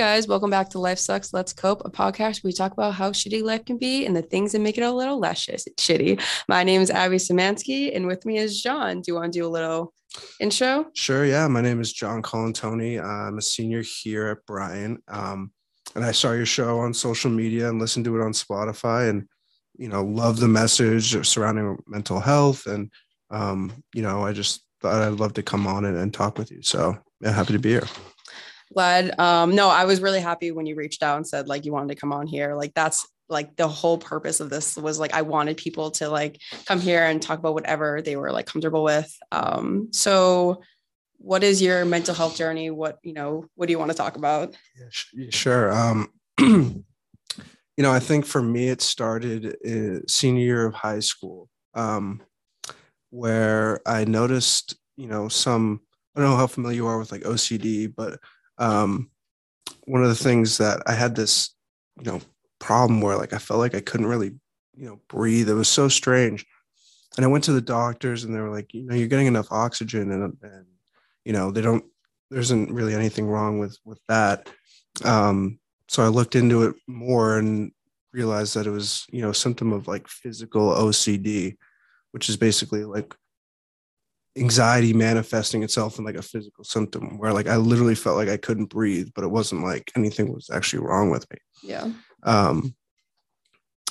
Guys, welcome back to Life Sucks, Let's Cope, a podcast where we talk about how shitty life can be and the things that make it a little less sh- shitty. My name is Abby Samansky, and with me is Jon. Do you want to do a little intro? Sure. Yeah. My name is Jon Colantoni. I'm a senior here at Bryant. Um, and I saw your show on social media and listened to it on Spotify and, you know, love the message surrounding mental health. And, um, you know, I just thought I'd love to come on and, and talk with you. So yeah, happy to be here glad um no i was really happy when you reached out and said like you wanted to come on here. Like that's like the whole purpose of this was like i wanted people to like come here and talk about whatever they were like comfortable with. Um so what is your mental health journey? What you know what do you want to talk about? Yeah, sure. Um you know i think for me it started senior year of high school um where i noticed you know some i don't know how familiar you are with like ocd but um, one of the things that I had this, you know, problem where like I felt like I couldn't really, you know, breathe. It was so strange. And I went to the doctors and they were like, you know, you're getting enough oxygen and, and you know, they don't, there isn't really anything wrong with, with that. Um, so I looked into it more and realized that it was, you know, symptom of like physical OCD, which is basically like anxiety manifesting itself in like a physical symptom where like I literally felt like I couldn't breathe, but it wasn't like anything was actually wrong with me. Yeah. Um,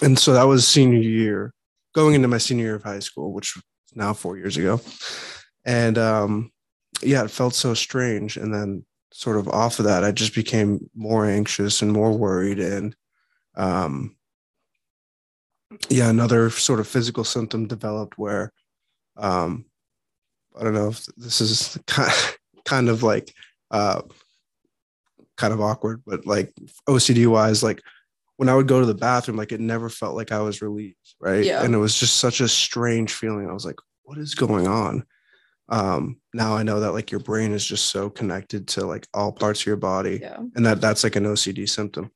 and so that was senior year, going into my senior year of high school, which was now four years ago. And um, yeah, it felt so strange. And then sort of off of that, I just became more anxious and more worried. And um, yeah, another sort of physical symptom developed where um, I don't know if this is kind of like uh, kind of awkward, but like OCD wise, like when I would go to the bathroom, like it never felt like I was relieved, right? Yeah. And it was just such a strange feeling. I was like, what is going on? Um, now I know that like your brain is just so connected to like all parts of your body, yeah. and that that's like an OCD symptom.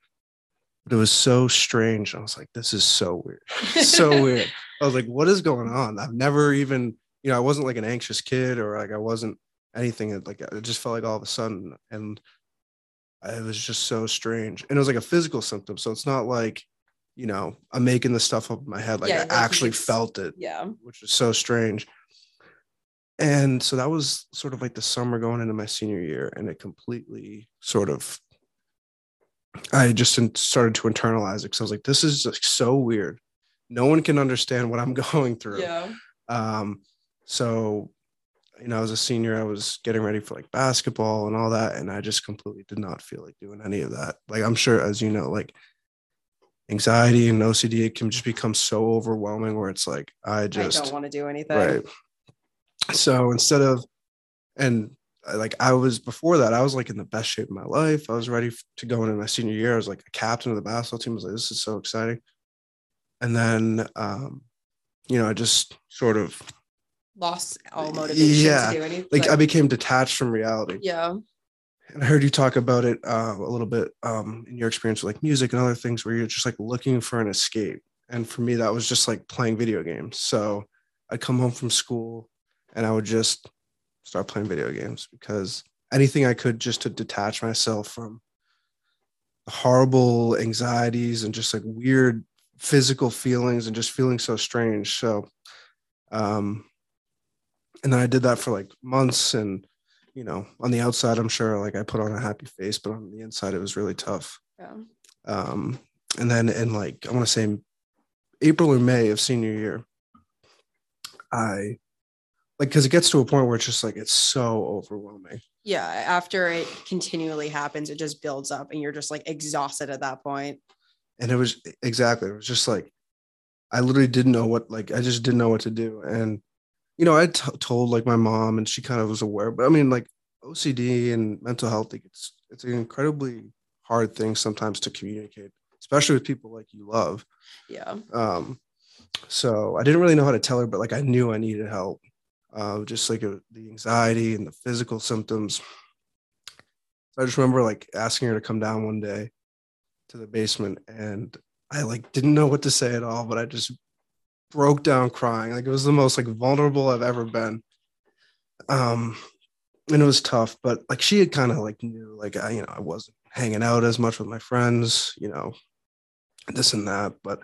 But it was so strange. I was like, this is so weird, so weird. I was like, what is going on? I've never even you know, I wasn't like an anxious kid or like I wasn't anything like it just felt like all of a sudden and it was just so strange. And it was like a physical symptom. So it's not like, you know, I'm making this stuff up in my head. Like yeah, I actually felt it. Yeah. Which is so strange. And so that was sort of like the summer going into my senior year. And it completely sort of, I just started to internalize it because I was like, this is like so weird. No one can understand what I'm going through. Yeah. Um, so, you know, as a senior, I was getting ready for like basketball and all that. And I just completely did not feel like doing any of that. Like, I'm sure, as you know, like anxiety and OCD it can just become so overwhelming where it's like, I just I don't want to do anything. Right. So instead of, and like I was before that, I was like in the best shape of my life. I was ready to go into my senior year. I was like a captain of the basketball team. I was like, this is so exciting. And then, um, you know, I just sort of lost all motivation yeah. to do anything. Like I became detached from reality. Yeah. And I heard you talk about it uh, a little bit um, in your experience with like music and other things where you're just like looking for an escape. And for me, that was just like playing video games. So I'd come home from school and I would just start playing video games because anything I could just to detach myself from the horrible anxieties and just like weird physical feelings and just feeling so strange. So um, and then I did that for like months and you know on the outside I'm sure like I put on a happy face but on the inside it was really tough. Yeah. Um and then in like I want to say April or May of senior year I like cuz it gets to a point where it's just like it's so overwhelming. Yeah, after it continually happens it just builds up and you're just like exhausted at that point. And it was exactly it was just like I literally didn't know what like I just didn't know what to do and you know, I t- told like my mom, and she kind of was aware. But I mean, like OCD and mental health, like, it's it's an incredibly hard thing sometimes to communicate, especially with people like you love. Yeah. Um. So I didn't really know how to tell her, but like I knew I needed help. Uh, just like a, the anxiety and the physical symptoms. So I just remember like asking her to come down one day to the basement, and I like didn't know what to say at all, but I just broke down crying. Like it was the most like vulnerable I've ever been. Um, and it was tough, but like she had kind of like knew like I, you know, I wasn't hanging out as much with my friends, you know, this and that. But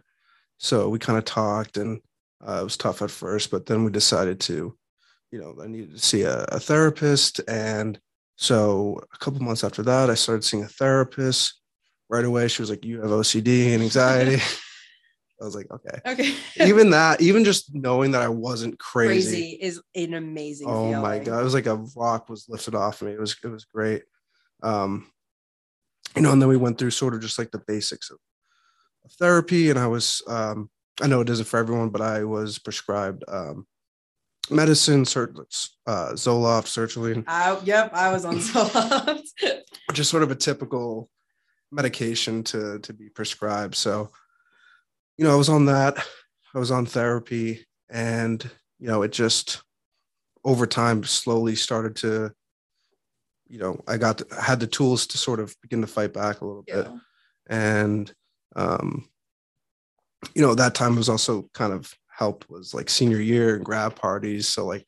so we kind of talked and uh, it was tough at first, but then we decided to, you know, I needed to see a, a therapist. And so a couple months after that, I started seeing a therapist. Right away, she was like, You have OCD and anxiety. I was like, okay. Okay. even that, even just knowing that I wasn't crazy, Crazy is an amazing. oh my god, it was like a rock was lifted off of me. It was it was great. Um, you know, and then we went through sort of just like the basics of, of therapy, and I was um, I know it isn't for everyone, but I was prescribed um, medicine, cert, uh, Zoloft, sertraline, I, yep, I was on Zoloft. just sort of a typical medication to to be prescribed. So, you know, I was on that. I was on therapy, and you know, it just over time slowly started to, you know, I got I had the tools to sort of begin to fight back a little bit, and um, you know, that time was also kind of helped was like senior year and grad parties. So like,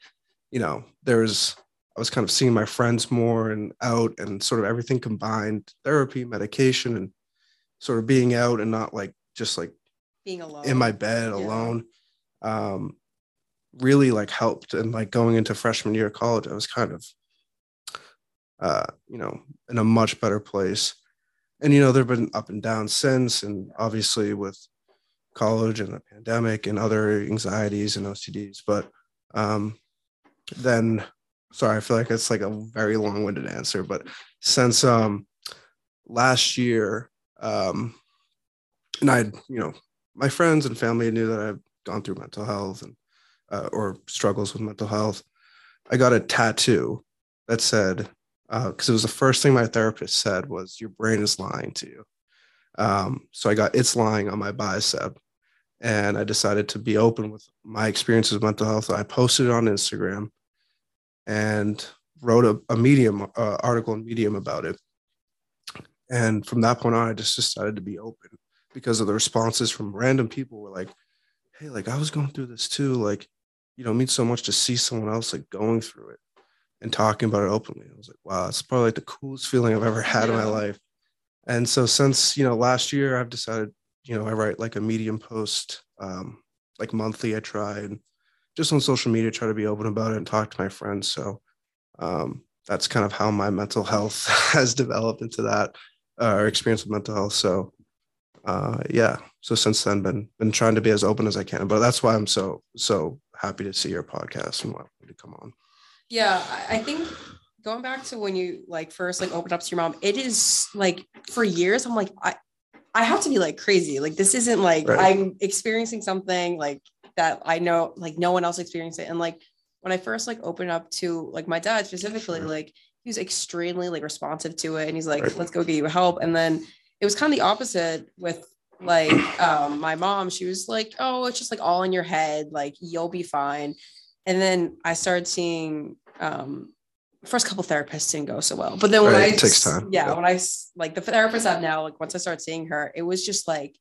you know, there's I was kind of seeing my friends more and out and sort of everything combined therapy, medication, and sort of being out and not like just like Being alone. in my bed alone. Um, really like helped. And like going into freshman year of college, I was kind of, uh, you know, in a much better place. And, you know, there have been up and down since. And obviously with college and the pandemic and other anxieties and OCDs. But um, then, sorry, I feel like it's like a very long winded answer. But since um, last year, um, and I, had, you know, my friends and family knew that I've gone through mental health and uh, or struggles with mental health. I got a tattoo that said, because it was the first thing my therapist said was, "Your brain is lying to you." Um, so I got "It's lying" on my bicep, and I decided to be open with my experiences with mental health. I posted it on Instagram, and wrote a, a Medium uh, article in Medium about it. And from that point on, I just decided to be open because of the responses from random people were like, hey, like I was going through this too. Like, you know, it means so much to see someone else like going through it and talking about it openly. I was like, wow, it's probably like the coolest feeling I've ever had in my life. And so since, you know, last year I've decided, you know, I write like a medium post, um, like monthly, I try and just on social media, try to be open about it and talk to my friends. So um, that's kind of how my mental health has developed into that uh, or experience with mental health. So uh, yeah, so since then, been been trying to be as open as I can. But that's why I'm so so happy to see your podcast and want to come on. Yeah, I think going back to when you like first like opened up to your mom, it is like for years I'm like I I have to be like crazy. Like this isn't like Right. I'm experiencing something like that I know like no one else experienced it. And like when I first like opened up to like my dad specifically, Sure. like he was extremely like responsive to it and he's like, Right. let's go get you help. And then it was kind of the opposite with like um my mom. She was like, oh, it's just like all in your head, like you'll be fine. And then I started seeing um first couple therapists didn't go so well. But then when Right, I it takes time. Yeah, Yeah. I like the therapist I have now, like once I started seeing her, it was just like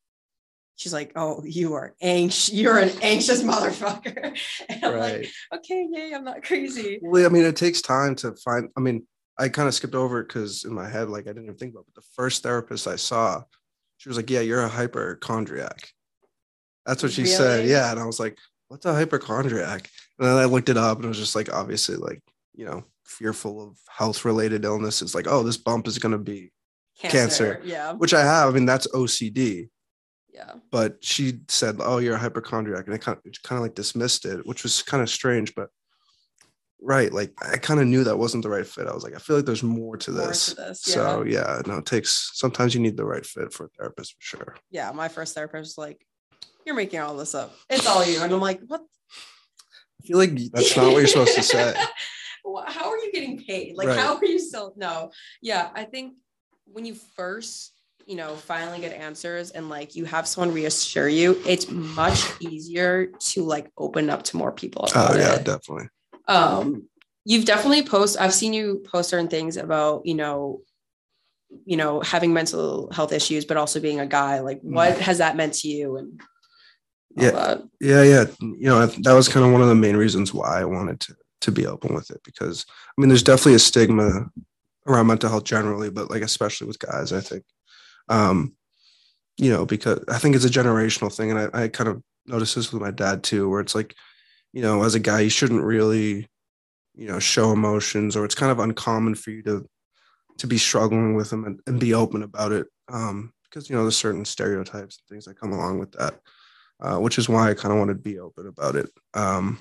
she's like, Oh, you are anxious, you're an anxious motherfucker. And I'm like, okay, yay, I'm not crazy. Well, I mean, it takes time to find. I mean, I kind of skipped over it because in my head, like I didn't even think about. It. But the first therapist I saw, she was like, "Yeah, you're a hypochondriac." That's what she said. Yeah, and I was like, "What's a hypochondriac?" And then I looked it up, and it was just like obviously like you know fearful of health related illnesses. Like, oh, this bump is going to be, Cancer. Yeah. which I have. I mean, that's OCD. Yeah. But she said, "Oh, you're a hypochondriac," and I kind of, kind of like dismissed it, which was kind of strange. But right, like I kind of knew that wasn't the right fit. I was like, I feel like there's more to More this. to this. So yeah, no, it takes sometimes you need the right fit for a therapist for sure. yeah, my first therapist was like, You're making all this up. It's all you. And I'm like, What? I feel like that's not what you're supposed to say. How are you getting paid? Like, Right. how are you still? No. Yeah. I think when you first, you know, finally get answers and like you have someone reassure you, it's much easier to like open up to more people. Oh yeah, it. definitely. Um you've definitely post i've seen you post certain things about you know you know having mental health issues but also being a guy like what has that meant to you and Yeah. that? Yeah, yeah. You know, that was kind of one of the main reasons why I wanted to to be open with it because I mean, there's definitely a stigma around mental health generally, but like especially with guys, I think. Um, you know, because I think it's a generational thing. And I, I kind of noticed this with my dad too, where it's like, you know, as a guy, you shouldn't really, you know, show emotions or it's kind of uncommon for you to to be struggling with them and, and be open about it. Um, because you know, there's certain stereotypes and things that come along with that. Uh, which is why I kind of wanted to be open about it. Um,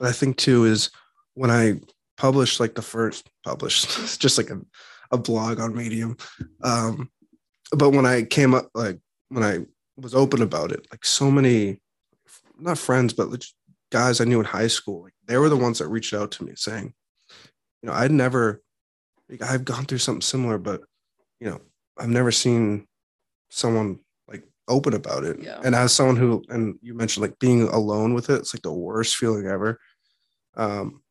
but I think too is when I published like the first published, just like a, a blog on Medium. Um, but when I came up, like when I was open about it, like so many, not friends, but guys I knew in high school, like they were the ones that reached out to me saying, you know, I'd never, like, I've gone through something similar, but you know, I've never seen someone like open about it. Yeah. And as someone who, and you mentioned like being alone with it, it's like the worst feeling ever. Um,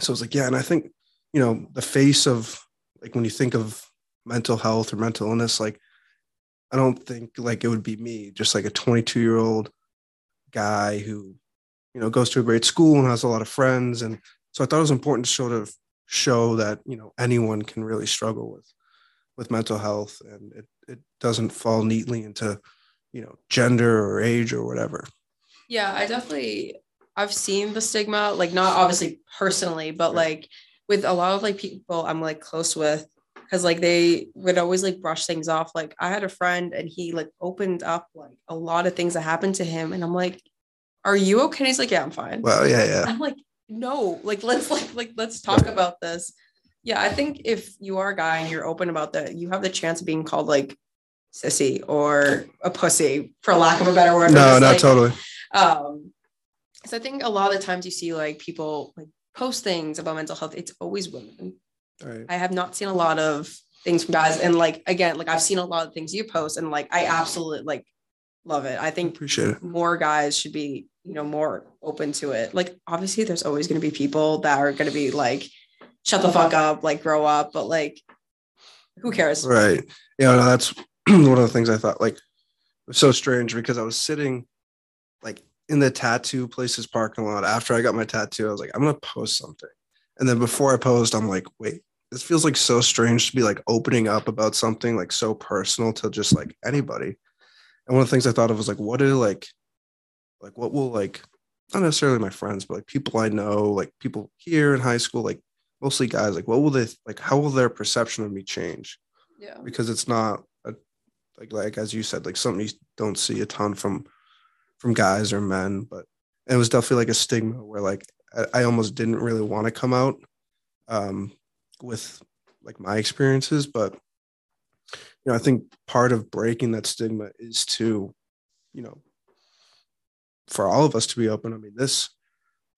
so it's like, yeah. And I think, you know, the face of like when you think of mental health or mental illness, like I don't think like it would be me, just like a 22 year old guy who, you know, goes to a great school and has a lot of friends. And so I thought it was important to sort of show that, you know, anyone can really struggle with with mental health and it, it doesn't fall neatly into, you know, gender or age or whatever. Yeah, I definitely I've seen the stigma, like not obviously personally, but like with a lot of like people I'm like close with, because like they would always like brush things off. Like I had a friend and he like opened up like a lot of things that happened to him, and I'm like, "Are you okay?" And he's like, "Yeah, I'm fine." Well, yeah, yeah. I'm like, "No, like let's like like let's talk about this." Yeah, I think if you are a guy and you're open about that, you have the chance of being called like sissy or a pussy, for lack of a better word. No, not like, totally. Um, so I think a lot of the times you see like people like post things about mental health, it's always women. Right. I have not seen a lot of things from guys. And like again, like I've seen a lot of things you post and like I absolutely like love it. I think Appreciate it. more guys should be, you know, more open to it. Like obviously there's always gonna be people that are gonna be like, shut the fuck up, like grow up, but like who cares? Right. Yeah, no, that's one of the things I thought like it was so strange because I was sitting like in the tattoo places parking lot after I got my tattoo. I was like, I'm gonna post something. And then before I posed, I'm like, wait, this feels like so strange to be like opening up about something like so personal to just like anybody. And one of the things I thought of was like, what are like, like what will like, not necessarily my friends, but like people I know, like people here in high school, like mostly guys, like what will they like? How will their perception of me change? Yeah. Because it's not a, like like as you said, like something you don't see a ton from from guys or men, but it was definitely like a stigma where like I, almost didn't really want to come out um, with like my experiences, but you know, I think part of breaking that stigma is to, you know, for all of us to be open. I mean, this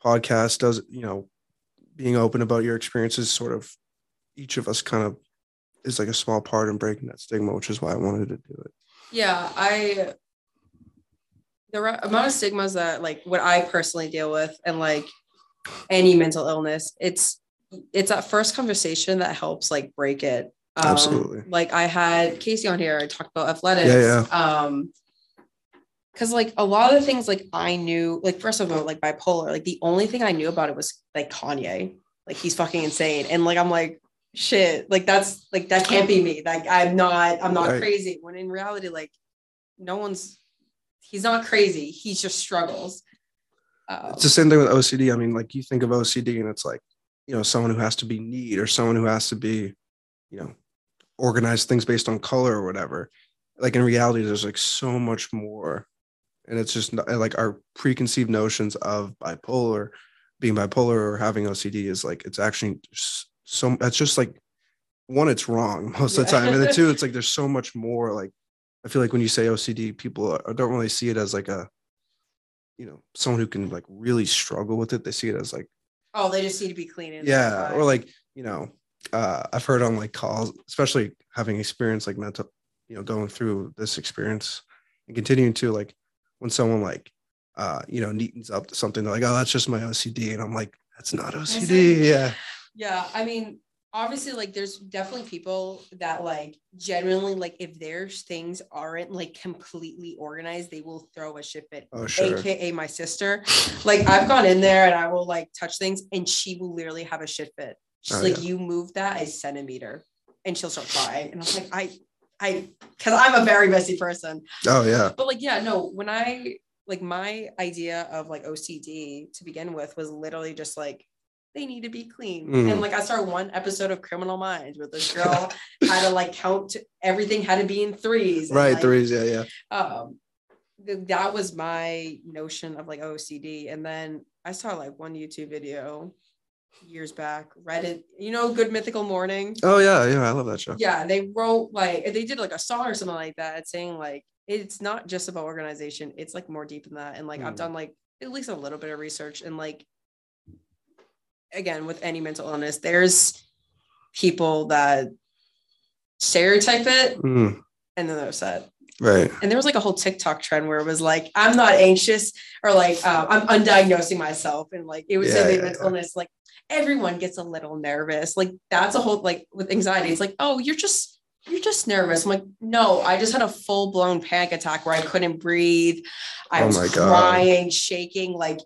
podcast does, you know, being open about your experiences, sort of each of us kind of is like a small part in breaking that stigma, which is why I wanted to do it. Yeah, I the amount of stigmas that like what I personally deal with and like any mental illness, it's it's that first conversation that helps like break it. Um, Absolutely. Like I had Casey on here. I talked about athletics. Yeah, yeah. Um, because like a lot of the things like I knew, like first of all, like bipolar, like the only thing I knew about it was like Kanye. Like he's fucking insane, and like I'm like shit, like that's like that can't be me. Like I'm not, I'm not Right. crazy. When in reality, like no one's, he's not crazy. He just struggles. Um, It's the same thing with OCD. I mean, like you think of OCD and it's like, you know, someone who has to be neat or someone who has to be, you know, organize things based on color or whatever. Like in reality, there's like so much more. And it's just not, like our preconceived notions of bipolar, being bipolar or having OCD is like, it's actually so, that's just like, one, it's wrong most of the time. And then two, it's like, there's so much more. Like, I feel like when you say OCD, people don't really see it as like a, you know someone who can like really struggle with it they see it as like oh, they just need to be clean. yeah or like you know uh i've heard on like calls especially having experience like mental you know going through this experience and continuing to like when someone like uh you know neatens up something they're like oh that's just my ocd and i'm like that's not ocd yeah Yeah, I mean, obviously, like there's definitely people that like genuinely like if their things aren't like completely organized, they will throw a shit fit. oh sure AKA my sister. Like I've gone in there and I will like touch things and she will literally have a shit fit. She's Oh, like, yeah. you move that a centimeter, and she'll start crying. And i'm like, I, I, because I'm a very messy person. Oh yeah. But like, yeah, no, when I like my idea of like OCD to begin with was literally just like they need to be clean. Mhm. And like I saw one episode of Criminal Minds where this girl had to like count everything had to be in threes. Right. like, Threes. Yeah. Yeah. um th- that was my notion of like OCD. And then I saw like one YouTube video years back, Reddit, you know, Good Mythical Morning Oh yeah. Yeah. I love that show. yeah they wrote like they did like a song or something like that saying like it's not just about organization it's like more deep than that and like i've Mm. done like at least a little bit of research and like again with any mental illness there's people that stereotype it Mm, and then they're upset right. and there was like a whole tiktok trend where it was like i'm not anxious or like um, i'm undiagnosing myself and like it was Yeah, yeah, mental yeah. illness like everyone gets a little nervous like that's a whole like with anxiety it's like oh you're just you're just nervous i'm like no i just had a full-blown panic attack where i couldn't breathe i Oh was my God. crying shaking like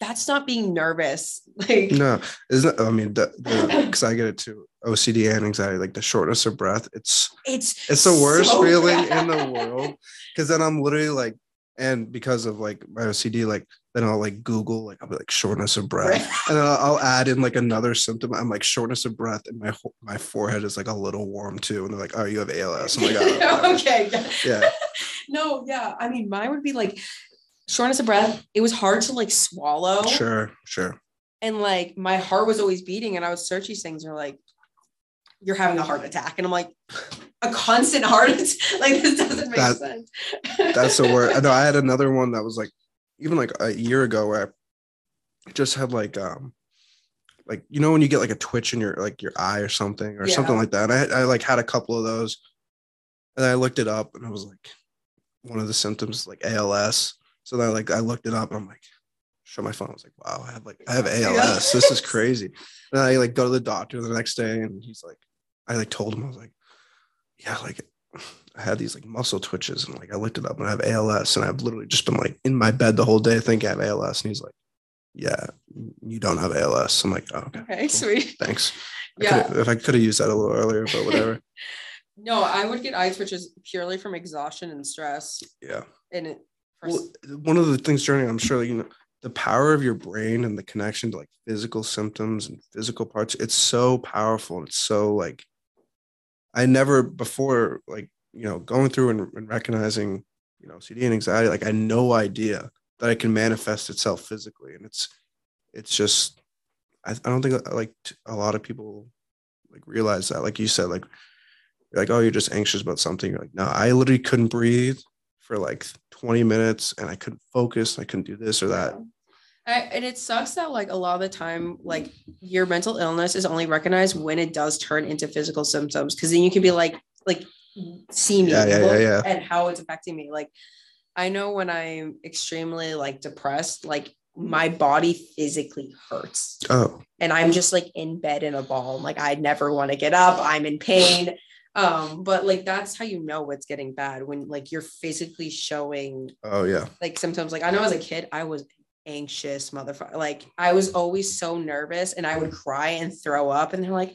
that's not being nervous like No, isn't I mean because I get it too. OCD and anxiety, like the shortness of breath. It's it's it's the worst so feeling bad. in the world. Because then I'm literally like, and because of like my OCD, like then I'll like Google like I'll be like shortness of breath, Right. and then I'll, I'll add in like another symptom. I'm like shortness of breath, and my whole- my forehead is like a little warm too. And they're like, oh, you have ALS. I'm like, oh, okay yeah, no yeah i mean mine would be like shortness of breath it was hard to like swallow sure, sure. And like my heart was always beating and i would search these things and they're like you're having a heart attack and i'm like a constant heart attack like this doesn't make That- sense That's the word. I know I had another one that was like even like a year ago where I just had like um like you know when you get like a twitch in your like your eye or something or something like that. And I I like had a couple of those, and I looked it up and i was like one of the symptoms like ALS. So then I like I looked it up and I'm like show my phone. I was like wow I have like I have ALS. This is crazy. And I like go to the doctor the next day and he's like I like told him I was like yeah like I had these like muscle twitches and like I looked it up and I have ALS and I've literally just been like in my bed the whole day thinking I have ALS and he's like, yeah, you don't have ALS. I'm like, oh, okay, okay cool. sweet thanks. Yeah coulda- if I could have used that a little earlier, but whatever. no i would get eye twitches purely from exhaustion and stress yeah. and it Well, one of the things, Journey, I'm sure you know the power of your brain and the connection to like physical symptoms and physical parts. It's so powerful. It's so like I never before like you know going through and, and recognizing you know OCD and anxiety. Like I had no idea that it can manifest itself physically, and it's it's just I, I don't think uh, like a lot of people like realize that. Like you said, like like oh you're just anxious about something. You're like no, I literally couldn't breathe for like 20 minutes and I couldn't focus. I couldn't do this or that. I, and it sucks that like a lot of the time like your mental illness is only recognized when it does turn into physical symptoms because then you can be like like see me Yeah, yeah, yeah, at how it's affecting me. Like i know when i'm extremely like depressed like my body physically hurts. Oh, and i'm just like in bed in a ball. Like i never want to get up. I'm in pain um but like that's how you know it's getting bad when like you're physically showing oh yeah. like symptoms. Like I know as a kid, I was anxious, motherfucker. Like I was always so nervous and I would cry and throw up. And they're like,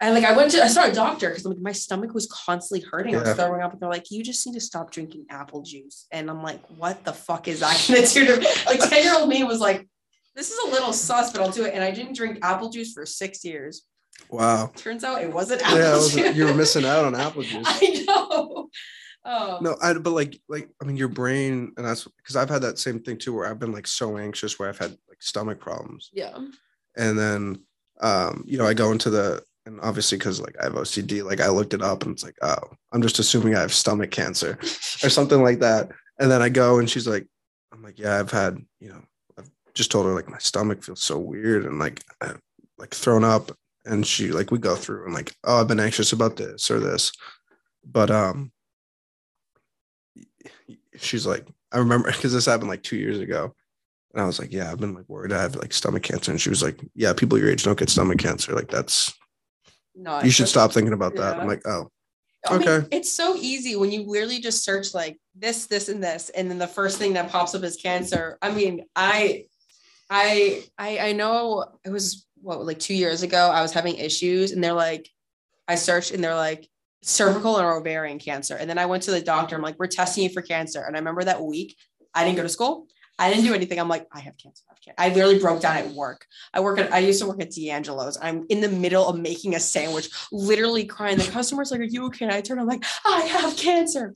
and like I went to I saw a doctor because like my stomach was constantly hurting. I was throwing up, and they're like, "You just need to stop drinking apple juice." And I'm like, "What the fuck is that gonna do to me?" Like ten year old me was like, "This is a little sus, but I'll do it." And I didn't drink apple juice for six years. Wow. Turns out it wasn't apple Yeah, juice. was, you were missing out on apple juice. I know. Um, No, I but like like I mean your brain and that's because I've had that same thing too where I've been like so anxious where I've had like stomach problems Yeah. and then um you know I go into the and obviously because like I have OCD like I looked it up and it's like oh I'm just assuming I have stomach cancer or something like that and then I go and she's like I'm like yeah I've had you know I've just told her like my stomach feels so weird and like I, like thrown up and she like we go through and like oh I've been anxious about this or this. But um she's like I remember because this happened like two years ago. And I was like yeah I've been like worried. I have like stomach cancer. And she was like yeah people your age don't get stomach cancer. Like that's No, you should stop thinking about that. Yeah. I'm like oh I mean, Okay. it's so easy when you literally just search like this, this, and this, and then the first thing that pops up is cancer. I mean, I, I, I, I know it was what like two years ago, I was having issues, and they're like, I searched, and they're like cervical or ovarian cancer, and then I went to the doctor. I'm like, we're testing you for cancer, and I remember that week I didn't go to school. I didn't do anything. I'm like, I have cancer. I, literally broke down at work. I work at, I used to work at D'Angelo's. I'm in the middle of making a sandwich, literally crying. The customer's like, Are you okay? And I turn, I'm like, I have cancer.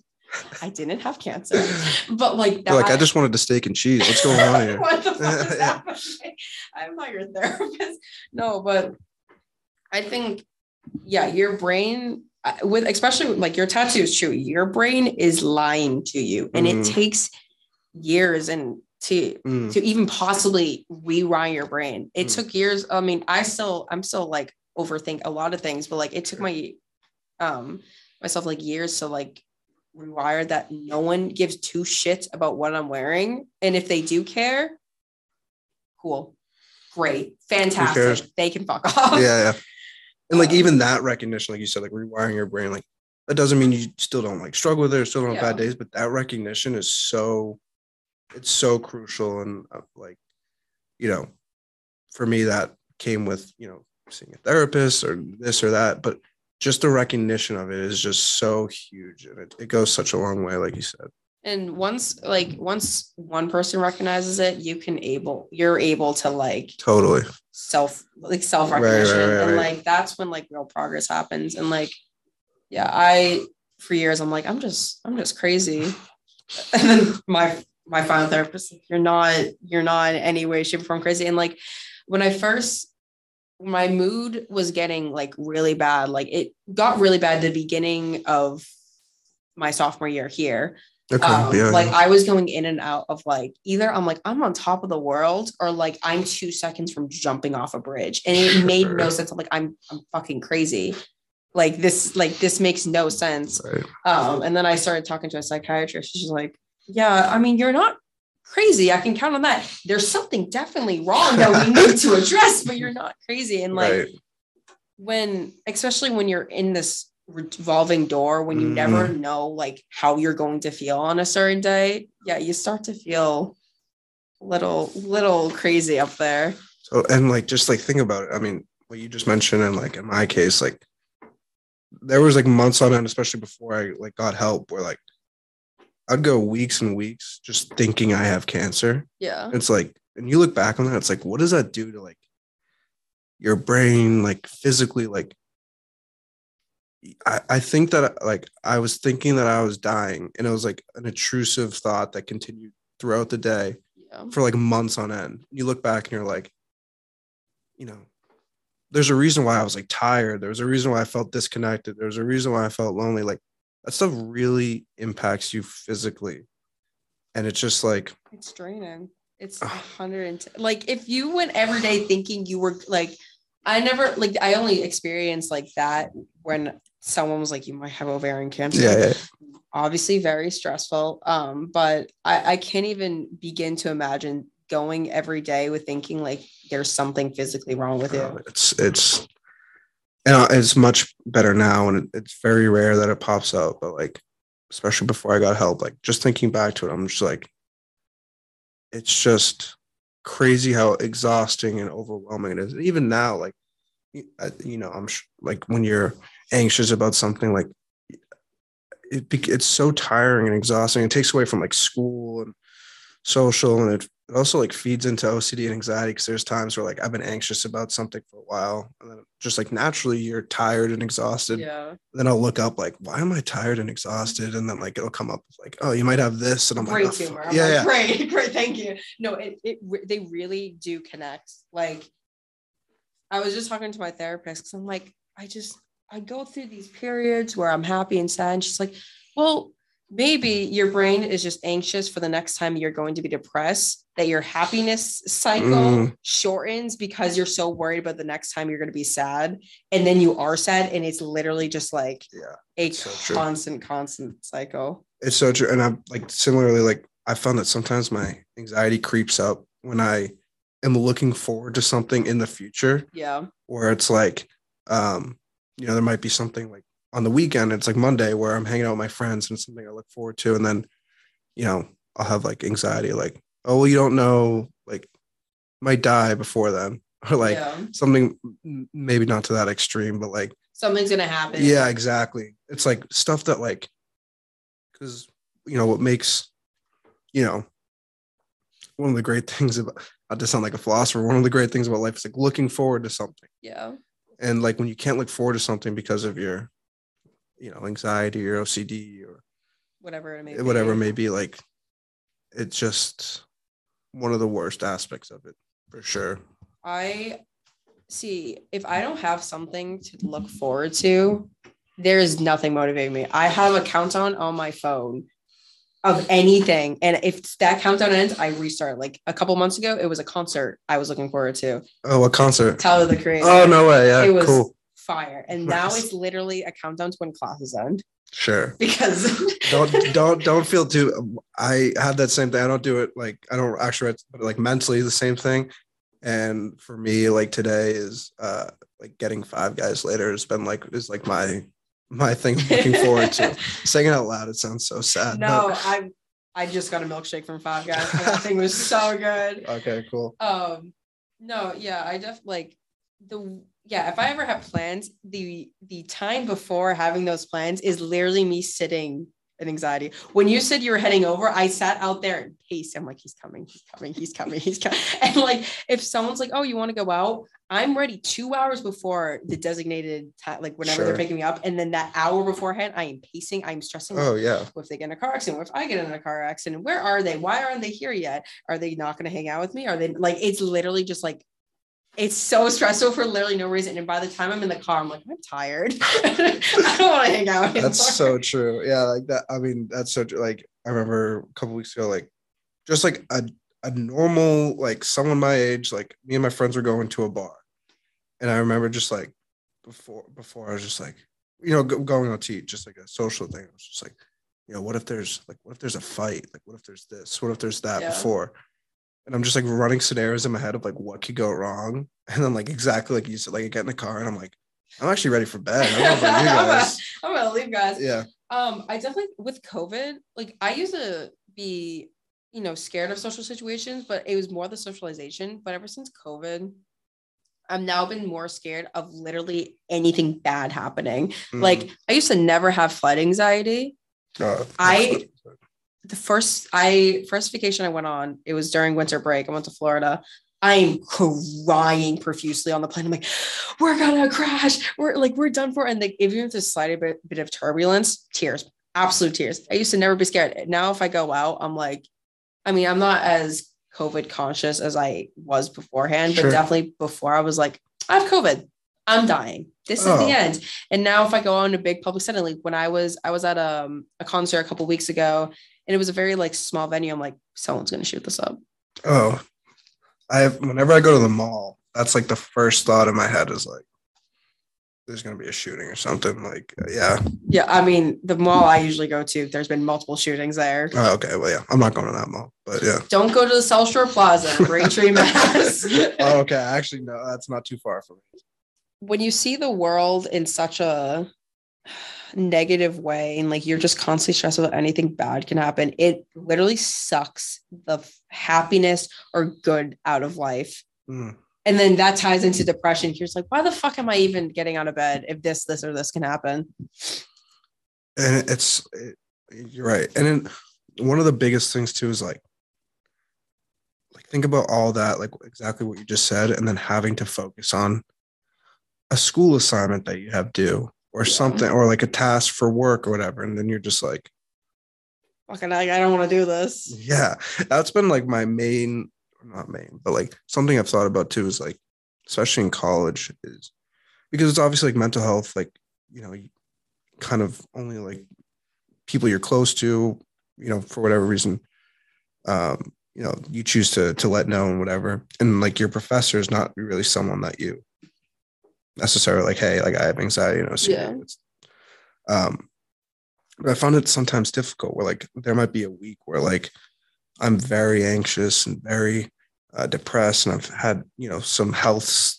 I didn't have cancer, but like, that, like I just wanted the steak and cheese. What's going on here? what the fuck is yeah. I'm not your therapist. No, but I think, yeah, your brain uh, with especially like your tattoos, true. Your brain is lying to you, and mm. it takes years and to mm. to even possibly rewire your brain. It mm. took years. I mean, I still I'm still like overthink a lot of things, but like it took my um myself like years to like rewire that no one gives two shits about what I'm wearing. And if they do care, cool. Great. Fantastic. They can fuck off. Yeah, yeah. And like um, even that recognition, like you said, like rewiring your brain, like that doesn't mean you still don't like struggle with it or still don't have bad days, but that recognition is so it's so crucial and uh, like you know for me that came with you know seeing a therapist or this or that but just the recognition of it is just so huge and it, it goes such a long way like you said. And once like once one person recognizes it you can able you're able to like totally. self like self recognition right, right, right, and like that's when like real progress happens. And like yeah i for years i'm like i'm just i'm just crazy. And then my my final therapist you're not you're not in any way shape or form crazy. And like when i first my mood was getting like really bad. Like it got really bad the beginning of my sophomore year here. Okay, um, yeah, like yeah. i was going in and out of like either i'm like i'm on top of the world or like i'm two seconds from jumping off a bridge. And it made no sense. I'm like i'm i'm fucking crazy. Like this like this makes no sense. Right. um and then i started talking to a psychiatrist. She's like yeah, I mean, you're not crazy. I can count on that. There's something definitely wrong that we need to address, but you're not crazy. And like right. when, especially when you're in this revolving door, when you mm. never know like how you're going to feel on a certain day, yeah, you start to feel little, little crazy up there. So, and like, just like think about it. I mean, what you just mentioned, and like in my case, like there was like months on end, especially before I like got help, where like I'd go weeks and weeks just thinking I have cancer. Yeah. It's like, and you look back on that, it's like, what does that do to like your brain, like physically? Like, I, I think that like I was thinking that I was dying, and it was like an intrusive thought that continued throughout the day yeah. for like months on end. You look back and you're like, you know, there's a reason why I was like tired. There was a reason why I felt disconnected. There was a reason why I felt lonely. Like that stuff really impacts you physically. And it's just like it's draining. It's a hundred and like if you went every day thinking you were like I never like I only experienced like that when someone was like, you might have ovarian cancer. Yeah, yeah. Obviously very stressful. Um, but I, I can't even begin to imagine going every day with thinking like there's something physically wrong with you. It's it's and uh, it's much better now and it's very rare that it pops up but like especially before i got help like just thinking back to it i'm just like it's just crazy how exhausting and overwhelming it is. Even now like uh, you know i'm like when you're anxious about something like it, it's so tiring and exhausting. It takes away from like school and social and it also like feeds into OCD and anxiety because there's times where like I've been anxious about something for a while, and then just like naturally you're tired and exhausted. Yeah. Then I'll look up like, why am I tired and exhausted? And then like it'll come up like, oh, you might have this, and I'm great like, oh, humor. I'm yeah, like, yeah, great, great, thank you. No, it it they really do connect. Like, I was just talking to my therapist because I'm like, I just I go through these periods where I'm happy and sad, and she's like, well maybe your brain is just anxious for the next time you're going to be depressed that your happiness cycle mm. shortens because you're so worried about the next time you're going to be sad and then you are sad and it's literally just like yeah a so constant true. constant cycle it's so true and i'm like similarly like i found that sometimes my anxiety creeps up when i am looking forward to something in the future yeah where it's like um you know there might be something like on the weekend, it's like Monday where I'm hanging out with my friends and it's something I look forward to. And then, you know, I'll have like anxiety, like, oh, well, you don't know, like, might die before then. or like Yeah. something maybe not to that extreme, but like something's gonna happen. yeah, exactly. It's like stuff that like because you know what makes you know one of the great things about i just sound like a philosopher, one of the great things about life is like looking forward to something. Yeah. And like when you can't look forward to something because of your, you know, anxiety or OCD or Whatever it may be. whatever it may be, like it's just one of the worst aspects of it for sure. I see if I don't have something to look forward to, there is nothing motivating me. I have a countdown on my phone of anything. And if that countdown ends, I restart. Like a couple months ago, it was a concert I was looking forward to. Oh, a concert. Tyler the Creator. Oh no way. Yeah, it was cool. Fire. And now it's literally a countdown to when classes end Sure. because don't don't don't feel too i have that same thing i don't do it like i don't actually but like mentally the same thing and for me like today is uh like getting five guys later has been like is like my my thing I'm looking forward to saying it out loud it sounds so sad no, I I just got a milkshake from Five Guys. that thing was so good. okay cool Um, no, yeah, I def like the yeah. If I ever have plans, the the time before having those plans is literally me sitting in anxiety. When you said you were heading over, I sat out there and paced. I'm like, he's coming, he's coming, he's coming, he's coming. And like, if someone's like, oh, you want to go out? I'm ready two hours before the designated time, like whenever they're picking me up. And then that hour beforehand, I am pacing, I'm stressing. oh yeah What if they get in a car accident? What if I get in a car accident? Where are they? Why aren't they here yet? Are they not going to hang out with me? Are they like, it's literally just like, it's so stressful for literally no reason. And by the time I'm in the car, I'm like, I'm tired. I don't want to hang out. that's so true yeah like that i mean that's so true. like i remember a couple weeks ago like just like a, a normal like someone my age like me and my friends were going to a bar and i remember just like before before i was just like you know going out to eat just like a social thing i was just like you know what if there's like what if there's a fight like what if there's this what if there's that Yeah. before and i'm just like running scenarios in my head of like what could go wrong and then like exactly like you said like I get in the car and i'm like i'm actually ready for bed i don't know about you I'm, gonna, I'm gonna leave, guys. yeah Um, I definitely with COVID, like I used to be, you know, scared of social situations, but it was more the socialization. But ever since COVID, I've now been more scared of literally anything bad happening. Mm. Like I used to never have flight anxiety. Uh, I- The first I first vacation I went on, it was during winter break. I went to Florida. I'm crying profusely on the plane. I'm like, we're gonna crash. We're like, we're done for. And like, even if there's a slight bit, bit of turbulence, tears, absolute tears. I used to never be scared. Now, if I go out, I'm like, I mean, I'm not as COVID conscious as I was beforehand, but definitely before I was like, I have COVID. I'm dying. This is Oh. the end. And now if I go on a big public setting, like when I was, I was at um, a concert a couple weeks ago and it was a very like small venue. I'm like, someone's gonna shoot this up. Oh, I have, whenever I go to the mall, that's like the first thought in my head is like, there's gonna be a shooting or something. Like, uh, yeah. Yeah, I mean, the mall I usually go to, there's been multiple shootings there. Oh, okay. Well, yeah. I'm not going to that mall, but yeah. Don't go to the South Shore Plaza, in Braintree, Mass. Oh, okay. Actually, no, that's not too far from me. when you see the world in such a negative way and like you're just constantly stressed about anything bad can happen, it literally sucks the f- happiness or good out of life. Mm. And then that ties into depression. You're just like, why the fuck am I even getting out of bed if this, this, or this can happen? And it's, it, you're right. And then one of the biggest things too is like, like think about all that, like exactly what you just said, and then having to focus on a school assignment that you have due or something, or like a task for work or whatever. And then you're just like, Fucking, like, I don't want to do this. Yeah, that's been like my main, not main, but like something I've thought about too is like, especially in college, is because it's obviously like mental health, like, you know, kind of only like people you're close to, you know, for whatever reason, um, you know, you choose to to let know and whatever. And like your professor is not really someone that you necessarily like, hey, like I have anxiety, you know, so Yeah. it's, um, but I found it sometimes difficult where like there might be a week where like I'm very anxious and very uh, depressed, and I've had you know some health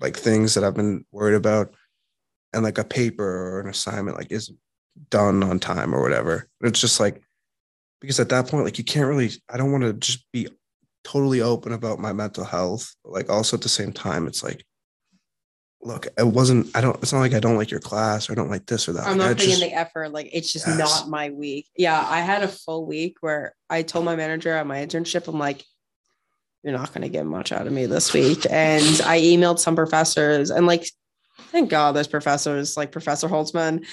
like things that I've been worried about, and like a paper or an assignment like isn't done on time or whatever. It's just like because at that point, like you can't really. I don't want to just be totally open about my mental health. But like also at the same time, it's like, look, it wasn't. I don't. It's not like I don't like your class or I don't like this or that. I'm Like, not putting in the effort. Like it's just Yes. not my week. Yeah, I had a full week where I told my manager at my internship, I'm like, you're not going to get much out of me this week. And I emailed some professors and like, thank God there's professors like Professor Holtzman.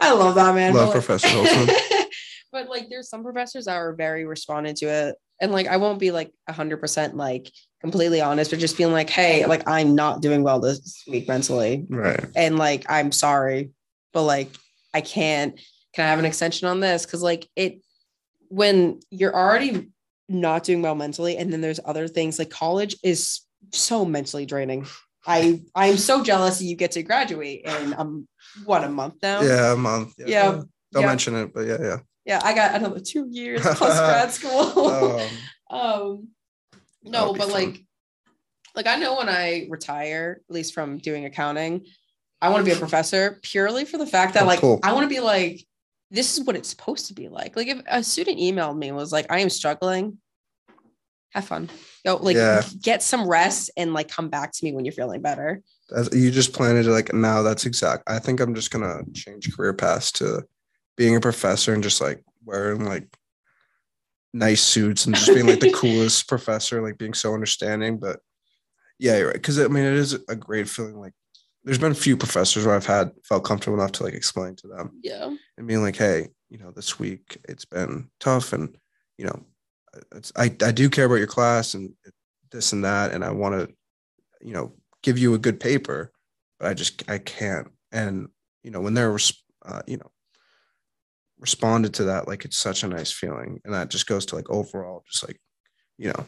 I love that man. Love But, like- Professor Holtzman. but like, there's some professors that are very responding to it. And like, I won't be like 100% like completely honest, but just being like, hey, like, I'm not doing well this week mentally right. and like i'm sorry but like i can't can i have an extension on this because like it when you're already not doing well mentally and then there's other things like college is so mentally draining i i'm so jealous that you get to graduate in um what a month now Yeah, a month. Yeah. Don't Yeah. mention it, but yeah, yeah. Yeah i got another two years plus grad school Um, um no but fun. like like i know when i retire at least from doing accounting i want to be a professor purely for the fact that Oh, like cool. i want to be like this is what it's supposed to be like like if a student emailed me and was like i am struggling have fun go like Yeah. get some rest and like come back to me when you're feeling better you just planted it like now. That's exact. I think I'm just gonna change career paths to being a professor and just like wearing like nice suits and just being like the coolest professor, like being so understanding. But yeah, you're right. Because I mean, it is a great feeling. Like, there's been a few professors where I've had felt comfortable enough to like explain to them yeah and being like, hey, you know, this week it's been tough, and you know, it's, I I do care about your class and this and that, and I want to, you know, give you a good paper, but I just I can't. And you know, when they're uh, you know responded to that, like it's such a nice feeling, and that just goes to like overall, just like you know,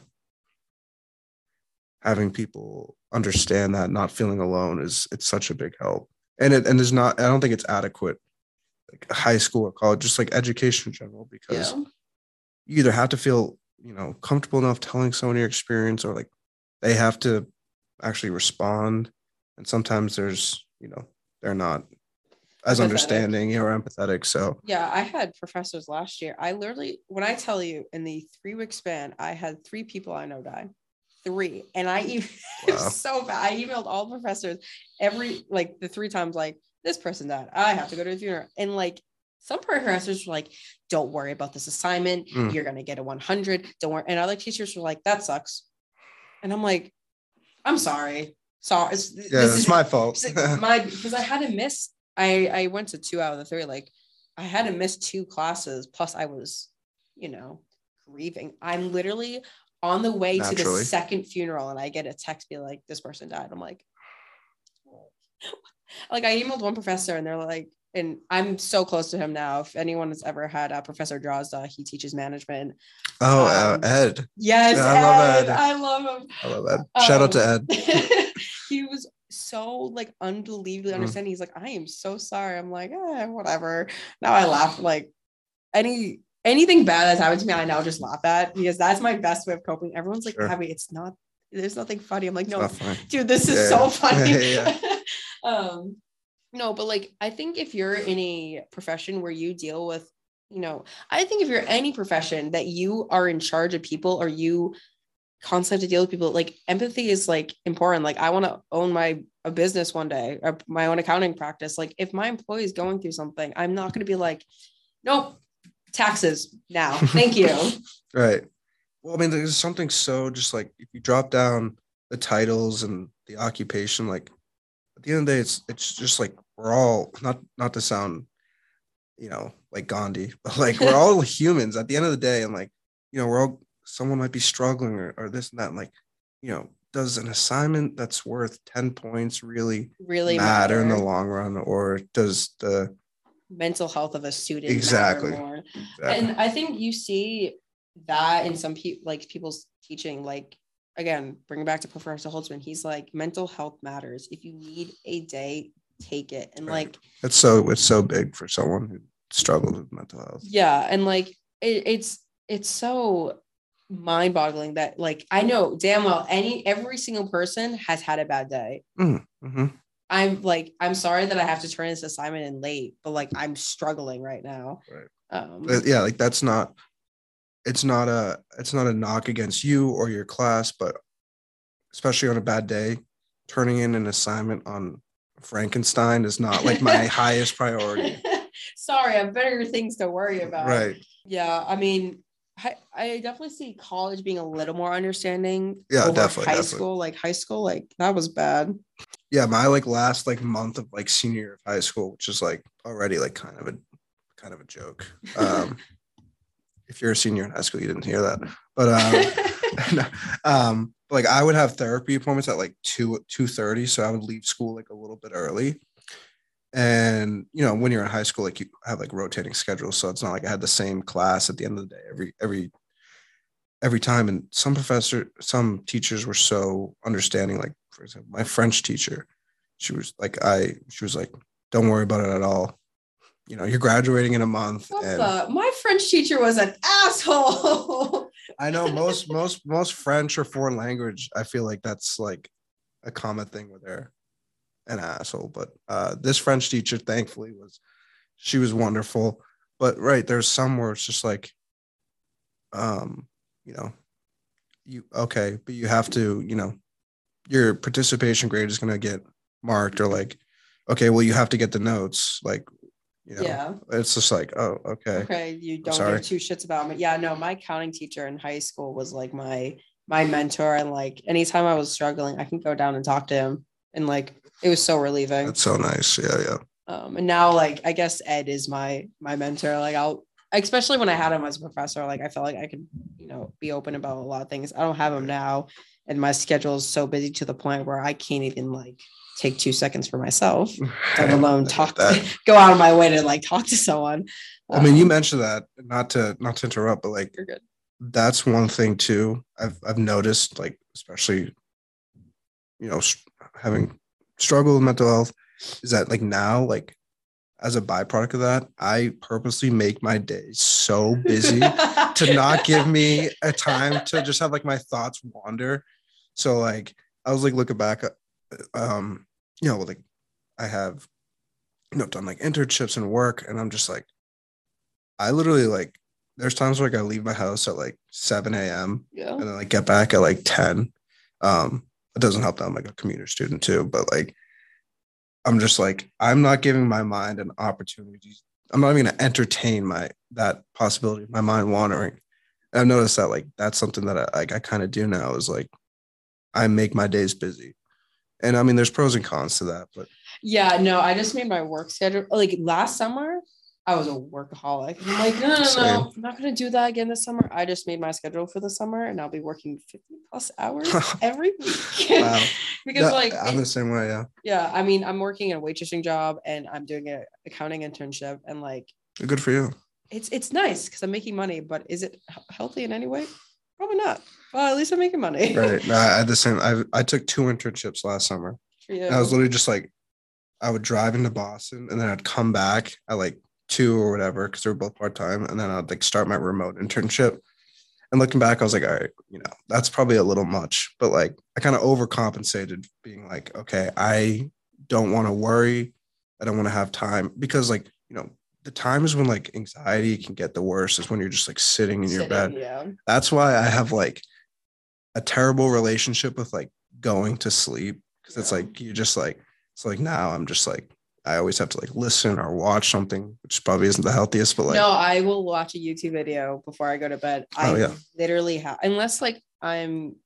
having people understand that not feeling alone is it's such a big help, and it and there's not I don't think it's adequate like high school or college, just like education in general, because yeah you either have to feel, you know, comfortable enough telling someone your experience or like they have to actually respond. And sometimes there's, you know, they're not as Empathetic. understanding or empathetic. So Yeah, I had professors last year. I literally, when I tell you in the three week span, I had three people I know die. Three. And I even Wow. so bad. I emailed all the professors every like the three times, like, this person died. I have to go to a funeral. And like some professors were like, don't worry about this assignment. Mm. You're gonna get a 100. Don't worry. And other teachers were like, that sucks. And I'm like, I'm sorry. Sorry. It's, yeah, it's my fault. my because I had to miss. I I went to two out of the three. Like I had to miss two classes. Plus, I was, you know, grieving. I'm literally on the way to the second funeral, and I get a text be like, "This person died." I'm like, like I emailed one professor, and they're like, and I'm so close to him now. If anyone has ever had uh, Professor Drozda, he teaches management. oh, uh, Um, Ed. Yes, Yeah, I love Ed. Ed. I love him. I love Ed. Shout out to Um, Ed. he was so like unbelievably Mm. understanding. He's like, I am so sorry. I'm like, eh, whatever. Now I laugh like any anything bad that's happened to me, I now just laugh at because that's my best way of coping. Everyone's like, Sure. Abby, it's not. There's nothing funny. I'm like, no, dude, this is Yeah, so yeah. funny. Yeah, um, no, but like I think if you're in a profession where you deal with, you know, I think if you're any profession that you are in charge of people or you constantly have to deal with people, like empathy is like important. Like I want to own my a business one day, or my own accounting practice. Like if my employee is going through something, I'm not going to be like, nope, taxes now. Thank you. Right. Well, I mean, there's something so just like if you drop down the titles and the occupation, like at the end of the day, it's it's just like we're all not not to sound, you know, like Gandhi, but like we're all humans at the end of the day, and like you know, we're all someone might be struggling or, or this and that. And like, you know, does an assignment that's worth 10 points really Really matter in the long run, or does the mental health of a student matter Exactly. more? exactly. and i think you see that in some people like people's teaching like again bringing back to professor holtzman he's like mental health matters if you need a day take it and Right. like it's so it's so big for someone who struggles with mental health. yeah and like it, it's it's so mind-boggling that like i know damn well any every single person has had a bad day Mm-hmm. i'm like i'm sorry that i have to turn this assignment in late but like i'm struggling right now Right. um yeah, like that's not it's not a it's not a knock against you or your class, but especially on a bad day, turning in an assignment on Frankenstein is not like my highest priority. Sorry, I have better things to worry about. Right. Yeah, I mean, I, I definitely see college being a little more understanding. Yeah, definitely, High definitely. school, like high school, like that was bad. Yeah, my like last like month of like senior year of high school, which is like already like kind of a kind of a joke. Um if you're a senior in high school, you didn't hear that. But um um like I would have therapy appointments at like two two thirty, so I would leave school like a little bit early. And you know, when you're in high school, like you have like rotating schedules, so it's not like I had the same class at the end of the day every every every time. And some professor, some teachers were so understanding. Like for example, my French teacher, she was like, I she was like, don't worry about it at all. You know, you're graduating in a month. My French teacher was an asshole. I know most most most French or foreign language. I feel like that's like a common thing where they're an asshole. But uh, this French teacher, thankfully, was she was wonderful. But right, there's some where it's just like, um, you know, you okay, but you have to, you know, your participation grade is gonna get marked or like, okay, well, you have to get the notes, like, you know, yeah. it's just like, oh, okay. Okay. You don't give two shits about me. Yeah. No, my accounting teacher in high school was like my my mentor, and like anytime I was struggling, I can go down and talk to him, and like it was so relieving. That's so nice. Yeah, yeah. um and now like i guess ed is my my mentor like i'll especially when i had him as a professor like i felt like i could you know be open about a lot of things i don't have him now and my schedule is so busy to the point where i can't even like take two seconds for myself let alone talk that. go out of my way to like talk to someone I mean, you Um, mentioned that not to not to interrupt, but like you're good that's one thing too. I've I've noticed, like especially, you know, having struggled with mental health, is that like now, like as a byproduct of that, I purposely make my day so busy to not give me a time to just have like my thoughts wander. So like I was like looking back, uh, um, you know, like I have, you know, done like internships and work, and I'm just like, I literally like, there's times where like I leave my house at like 7 a.m. yeah and then like get back at like 10. Um, it doesn't help that I'm like a commuter student too, but like I'm just like, I'm not giving my mind an opportunity. I'm not even gonna entertain my that possibility of my mind wandering. And I've noticed that like that's something that I like I kind of do now is like I make my days busy. And I mean there's pros and cons to that, but yeah no i just made my work schedule like last summer i was a workaholic i'm like no no no, Same. no i'm not going to do that again this summer i just made my schedule for the summer and i'll be working 50 plus hours every week wow. because Yeah, like I'm the same way, yeah. yeah i mean i'm working a waitressing job and i'm doing an accounting internship and like Good for you. it's it's nice because i'm making money but is it healthy in any way probably not well at least i'm making money Right. No, I had the same I I took two internships last summer. for you. I was literally just like, I would drive into Boston and then I'd come back at like two or whatever because they were both part time, and then I'd like start my remote internship. And looking back, I was like, all right, you know, that's probably a little much, but like I kind of overcompensated, being like, okay, I don't want to worry, I don't want to have time because like you know the times when like anxiety can get the worst is when you're just like sitting in your bed. yeah That's why I have like a terrible relationship with like going to sleep because it's like you just like it's like now I'm just like I always have to like listen or watch something, which probably isn't the healthiest, but like no, I will watch a YouTube video before I go to bed. Oh, I Oh, yeah. literally have, unless like I'm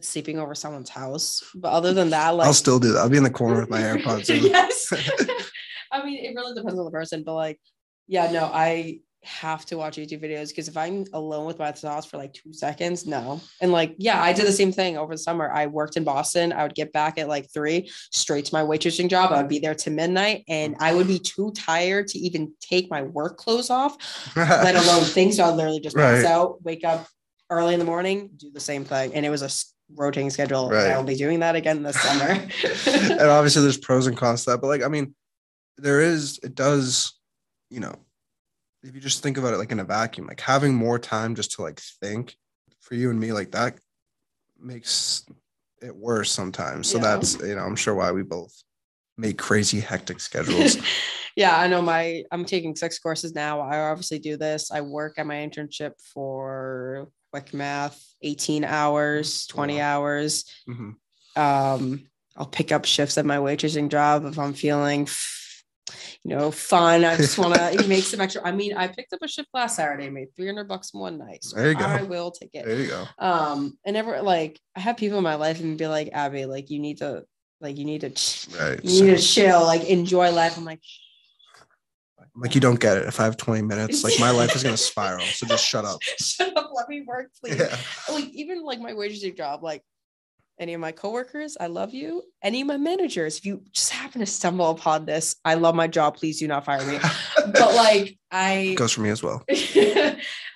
sleeping over someone's house. But other than that, like I'll still do that. I'll be in the corner with my AirPods yes. I mean, it really depends on the person, but like, yeah, no, I have to watch YouTube videos because if I'm alone with my thoughts for like two seconds, no. And like, yeah, I did the same thing over the summer. I worked in Boston. I would get back at like three, straight to my waitressing job. I would be there to midnight, and I would be too tired to even take my work clothes off, let alone things. So I'd literally just pass Right. out, wake up early in the morning, do the same thing. And it was a rotating schedule. Right. I'll be doing that again this summer. and obviously there's pros and cons to that, but like I mean, there is it does, you know, if you just think about it like in a vacuum, like having more time just to like think for you and me, like that makes it worse sometimes. So Yeah. that's you know, I'm sure why we both make crazy hectic schedules. yeah, I know my I'm taking six courses now. I obviously do this. I work at my internship for quick math, 18 hours, 20 Wow. hours. Mhm. Um, I'll pick up shifts at my waitressing job if I'm feeling you know, fun. I just want to make some extra. I mean, I picked up a shift last Saturday, made 300 bucks in one night. So There you go. I will take it There you go. um and never like i have people in my life and be like abby like you need to like you need to Right. you need to chill like enjoy life i'm like like you don't get it. If I have 20 minutes, like my life is gonna spiral. So just shut up. shut up let me work please Yeah. like even like my waitressing job like any of my coworkers i love you any of my managers if you just happen to stumble upon this i love my job please do not fire me but like i Goes for me as well.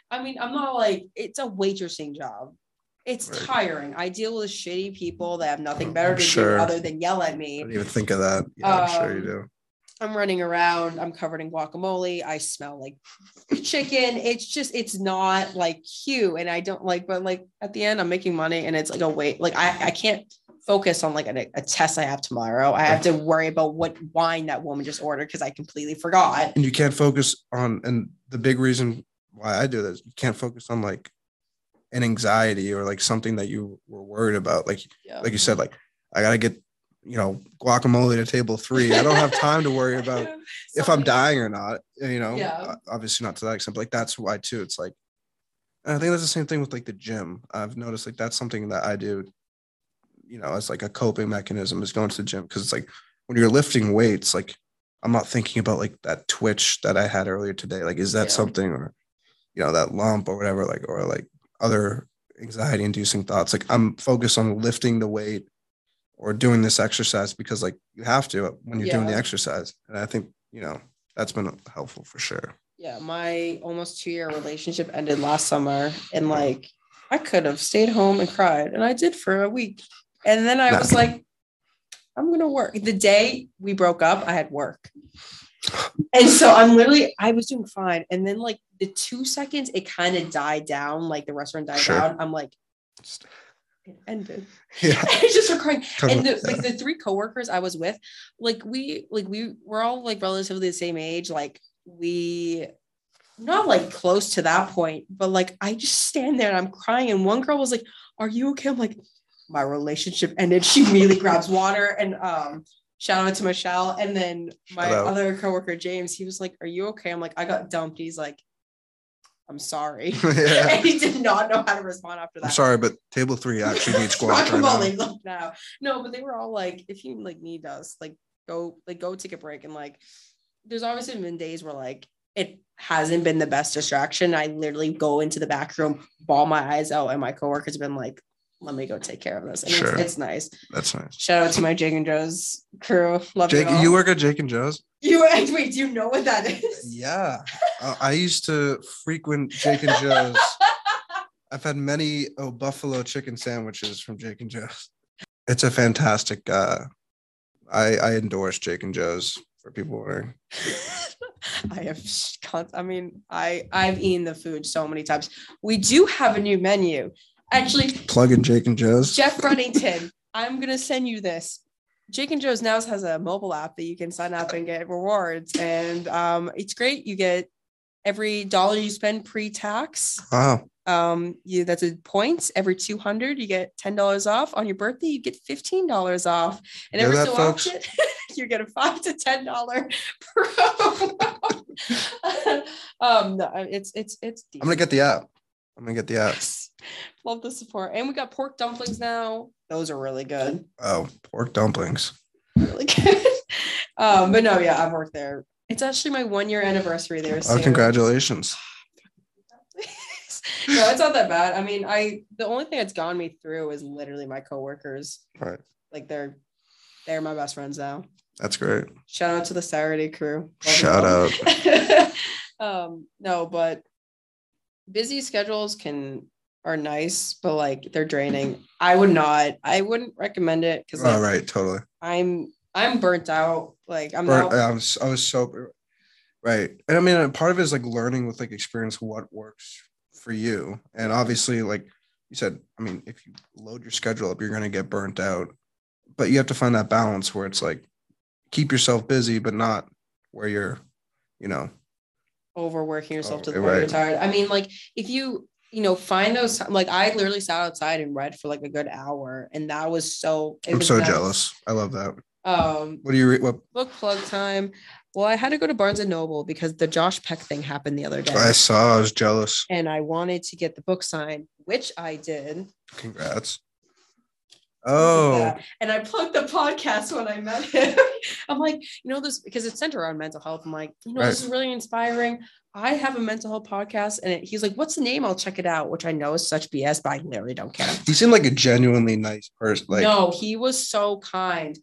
I mean, I'm not like it's a waitressing job. It's Right. tiring. I deal with shitty people that have nothing I'm better to sure. do other than yell at me. I didn't even think of that. Yeah, I'm sure you Um, do. I'm running around. I'm covered in guacamole. I smell like chicken. It's just, it's not like cute. And I don't like, but like at the end, I'm making money and it's like a wait. Like I, I can't focus on like a, a test I have tomorrow. I have to worry about what wine that woman just ordered because I completely forgot. And you can't focus on and the big reason why I do this, you can't focus on like an anxiety or like something that you were worried about. Like Yeah. like you said, like I gotta get you know guacamole to table three. I don't have time to worry about if I'm dying or not. You know, Yeah. Obviously not to that extent, but like that's why too. It's like and I think that's the same thing with like the gym. I've noticed like that's something that I do, you know, as like a coping mechanism is going to the gym because it's like when you're lifting weights, like I'm not thinking about like that twitch that I had earlier today. Like, is that Yeah. something or you know, that lump or whatever, like or like other anxiety inducing thoughts. Like I'm focused on lifting the weight or doing this exercise because like you have to when you're doing the exercise. And I think, you know, that's been helpful for sure. yeah, my almost two year relationship ended last summer, and like I could have stayed home and cried, and I did for a week. And then I Nah. was like, I'm gonna work. The day we broke up, I had work. And so I'm literally, I was doing fine. And then like the two seconds it kind of died down, like the restaurant died Sure. down. I'm like, it ended. Yeah. I just started crying and the, Yeah. like the three coworkers I was with, like we like we were all like relatively the same age. Like we not like close to that point, but like I just stand there and I'm crying. And one girl was like, Are you okay? I'm like, my relationship ended. She immediately grabs water and um shout out to Michelle. And then my Shout out. other coworker, James, he was like, Are you okay? I'm like, I got dumped. He's like, I'm sorry. Yeah. and he did not know how to respond after that I'm sorry, but table three actually needs guac right now. now. No, but they were all like, if you like need us, like go, like go take a break. And like, there's obviously been days where like it hasn't been the best distraction. I literally go into the back room, ball my eyes out, and my coworkers have been like, let me go take care of this. And Sure. it's, it's nice. That's nice. Shout out to my Jake and Joe's crew. Love Jake, you. you work at Jake and Joe's? You wait, do you know what that is? Yeah. Uh, I used to frequent Jake and Joe's. I've had many oh, buffalo chicken sandwiches from Jake and Joe's. It's a fantastic. Uh, I I endorse Jake and Joe's for people wondering. I have, I mean, I I've eaten the food so many times. We do have a new menu. Actually, Plug in Jake and Joe's. Jeff Runnington, I'm gonna send you this. Jake and Joe's now has a mobile app that you can sign up and get rewards, and um, it's great. You get every dollar you spend pre-tax. Wow. Um, you that's a points. Every 200, you get ten dollars off. On your birthday, you get fifteen dollars off, and every that, so folks? often, you get a five to ten dollar promo. um, no, it's it's it's. I'm gonna get the app. I'm gonna get the app. Yes. Love the support. And we got pork dumplings now. Those are really good. Oh, pork dumplings. Really good. um, but no, yeah, I've worked there. It's actually my one year anniversary there. Oh, soon. congratulations. no, it's not that bad. I mean, I the only thing that's gone me through is literally my coworkers. All right. Like they're they're my best friends now. That's great. Shout out to the Saturday crew. Love Shout out. um, no, but busy schedules can are nice, but like they're draining. I would not. I wouldn't recommend it because All right. Totally. I'm I'm burnt out. Like I'm Burnt- not. I was I was so right, and I mean, part of it is like learning with like experience what works for you, and obviously, like you said, I mean, if you load your schedule up, you're gonna get burnt out, but you have to find that balance where it's like keep yourself busy, but not where you're, you know, overworking yourself to the Oh, point right. you're tired. I mean, like if you you know find those like I literally sat outside and read for like a good hour, and that was so. it I'm was so nice. jealous. I love that. Um, What do you read? What book plug time. Well, I had to go to Barnes and Noble because the Josh Peck thing happened the other day, I saw, I was jealous. and I wanted to get the book signed, which I did. Congrats. Oh, Yeah. And I plugged the podcast when I met him. I'm like, you know, this because it's centered around mental health. I'm like, you know, this is really inspiring. I have a mental health podcast, and it, he's like, "What's the name? I'll check it out." Which I know is such BS, but I literally don't care. he seemed like a genuinely nice person. Like, no, he was so kind.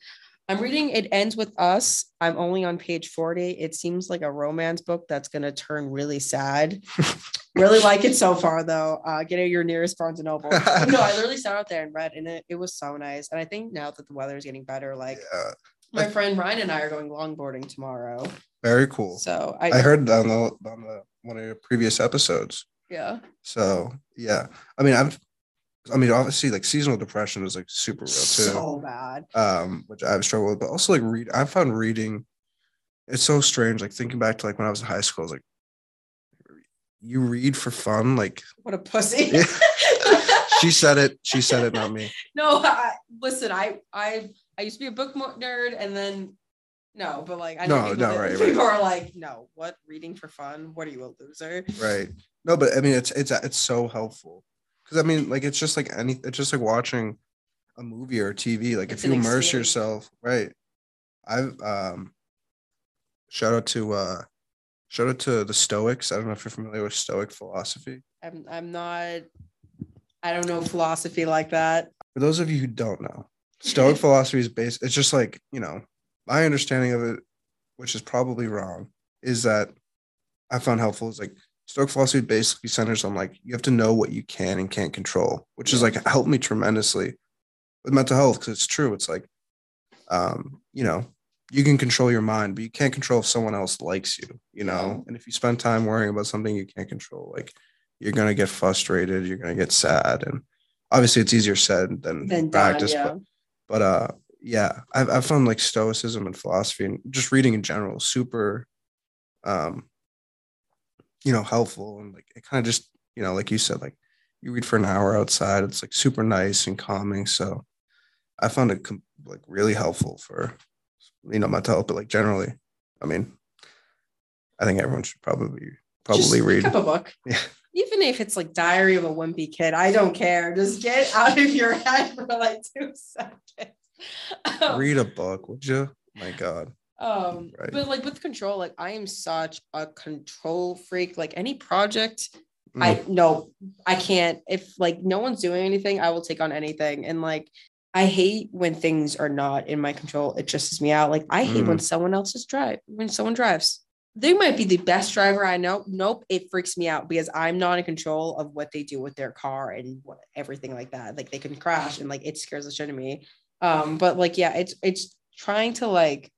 I'm reading It Ends With Us. I'm only on page 40. It seems like a romance book that's going to turn really sad. really like it so far, though. Uh, get at your nearest Barnes and Noble. no, I literally sat out there and read, and it, it was so nice. And I think now that the weather is getting better, like yeah, my friend Ryan and I are going longboarding tomorrow. very cool. So I, I heard on the on the one of your previous episodes. yeah, So yeah, I mean, I've, I mean, obviously, like seasonal depression is like super real too. so bad. um, which I've struggled with, but also like read. I found reading. It's so strange. Like thinking back to like when I was in high school, I was like, you read for fun. Like What a pussy. Yeah. she said it. She said it, not me. no, I, listen, I I I used to be a book nerd, and then no, but like I know No, people, no, right, right. people are like, no, what reading for fun? What are you a loser? Right. No, but I mean, it's it's it's so helpful because I mean, like it's just like any. It's just like watching a movie or TV. Like It's if you immerse experience. yourself, right? I've um. Shout out to uh, shout out to the Stoics. I don't know if you're familiar with Stoic philosophy. I'm I'm not. I don't know philosophy like that. for those of you who don't know, Stoic philosophy is based, it's just like, you know, my understanding of it, which is probably wrong, is that I found helpful is like Stoic philosophy basically centers on like you have to know what you can and can't control, which is like helped me tremendously with mental health because it's true. It's like, um, you know, you can control your mind, but you can't control if someone else likes you, you know. And if you spend time worrying about something you can't control, like you're gonna get frustrated, you're gonna get sad, and obviously it's easier said than done, practice. yeah. But uh, yeah, I've I've found like stoicism and philosophy and just reading in general super, um, you know, helpful and like it kind of just you know, like you said, like you read for an hour outside, it's like super nice and calming. So I found it like really helpful for you know mental health, but like generally, I mean, I think everyone should probably probably Just read. a book. Yeah. Even if it's like Diary of a Wimpy Kid, I don't care. Just get out of your head for like two seconds. Um, read a book, would you? My God. Um, Right. but like with control, like I am such a control freak. Like any project, I Mm. no, I can't. If like no one's doing anything, I will take on anything. And like I hate when things are not in my control. It stresses me out. Like I hate when someone else is drive when someone drives. They might be the best driver I know. Nope, it freaks me out because I'm not in control of what they do with their car and what everything like that. Like they can crash and like it scares the shit out of me. Um, but like yeah, it's it's trying to like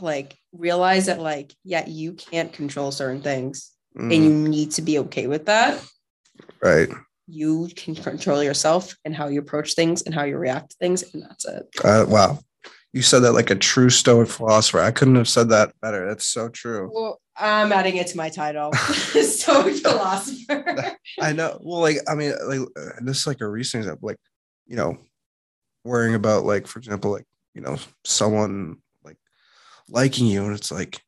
like realize that like yeah you can't control certain things Mm, and you need to be okay with that right. you can control yourself and how you approach things and how you react to things and that's it Uh, wow. You said that like a true stoic philosopher. I couldn't have said that better. That's so true. well i'm adding it to my title Stoic philosopher I know. Well, like, I mean, like, uh, this is like a recent example, like, you know, worrying about, like, for example, like, you know, someone like liking you. And it's like,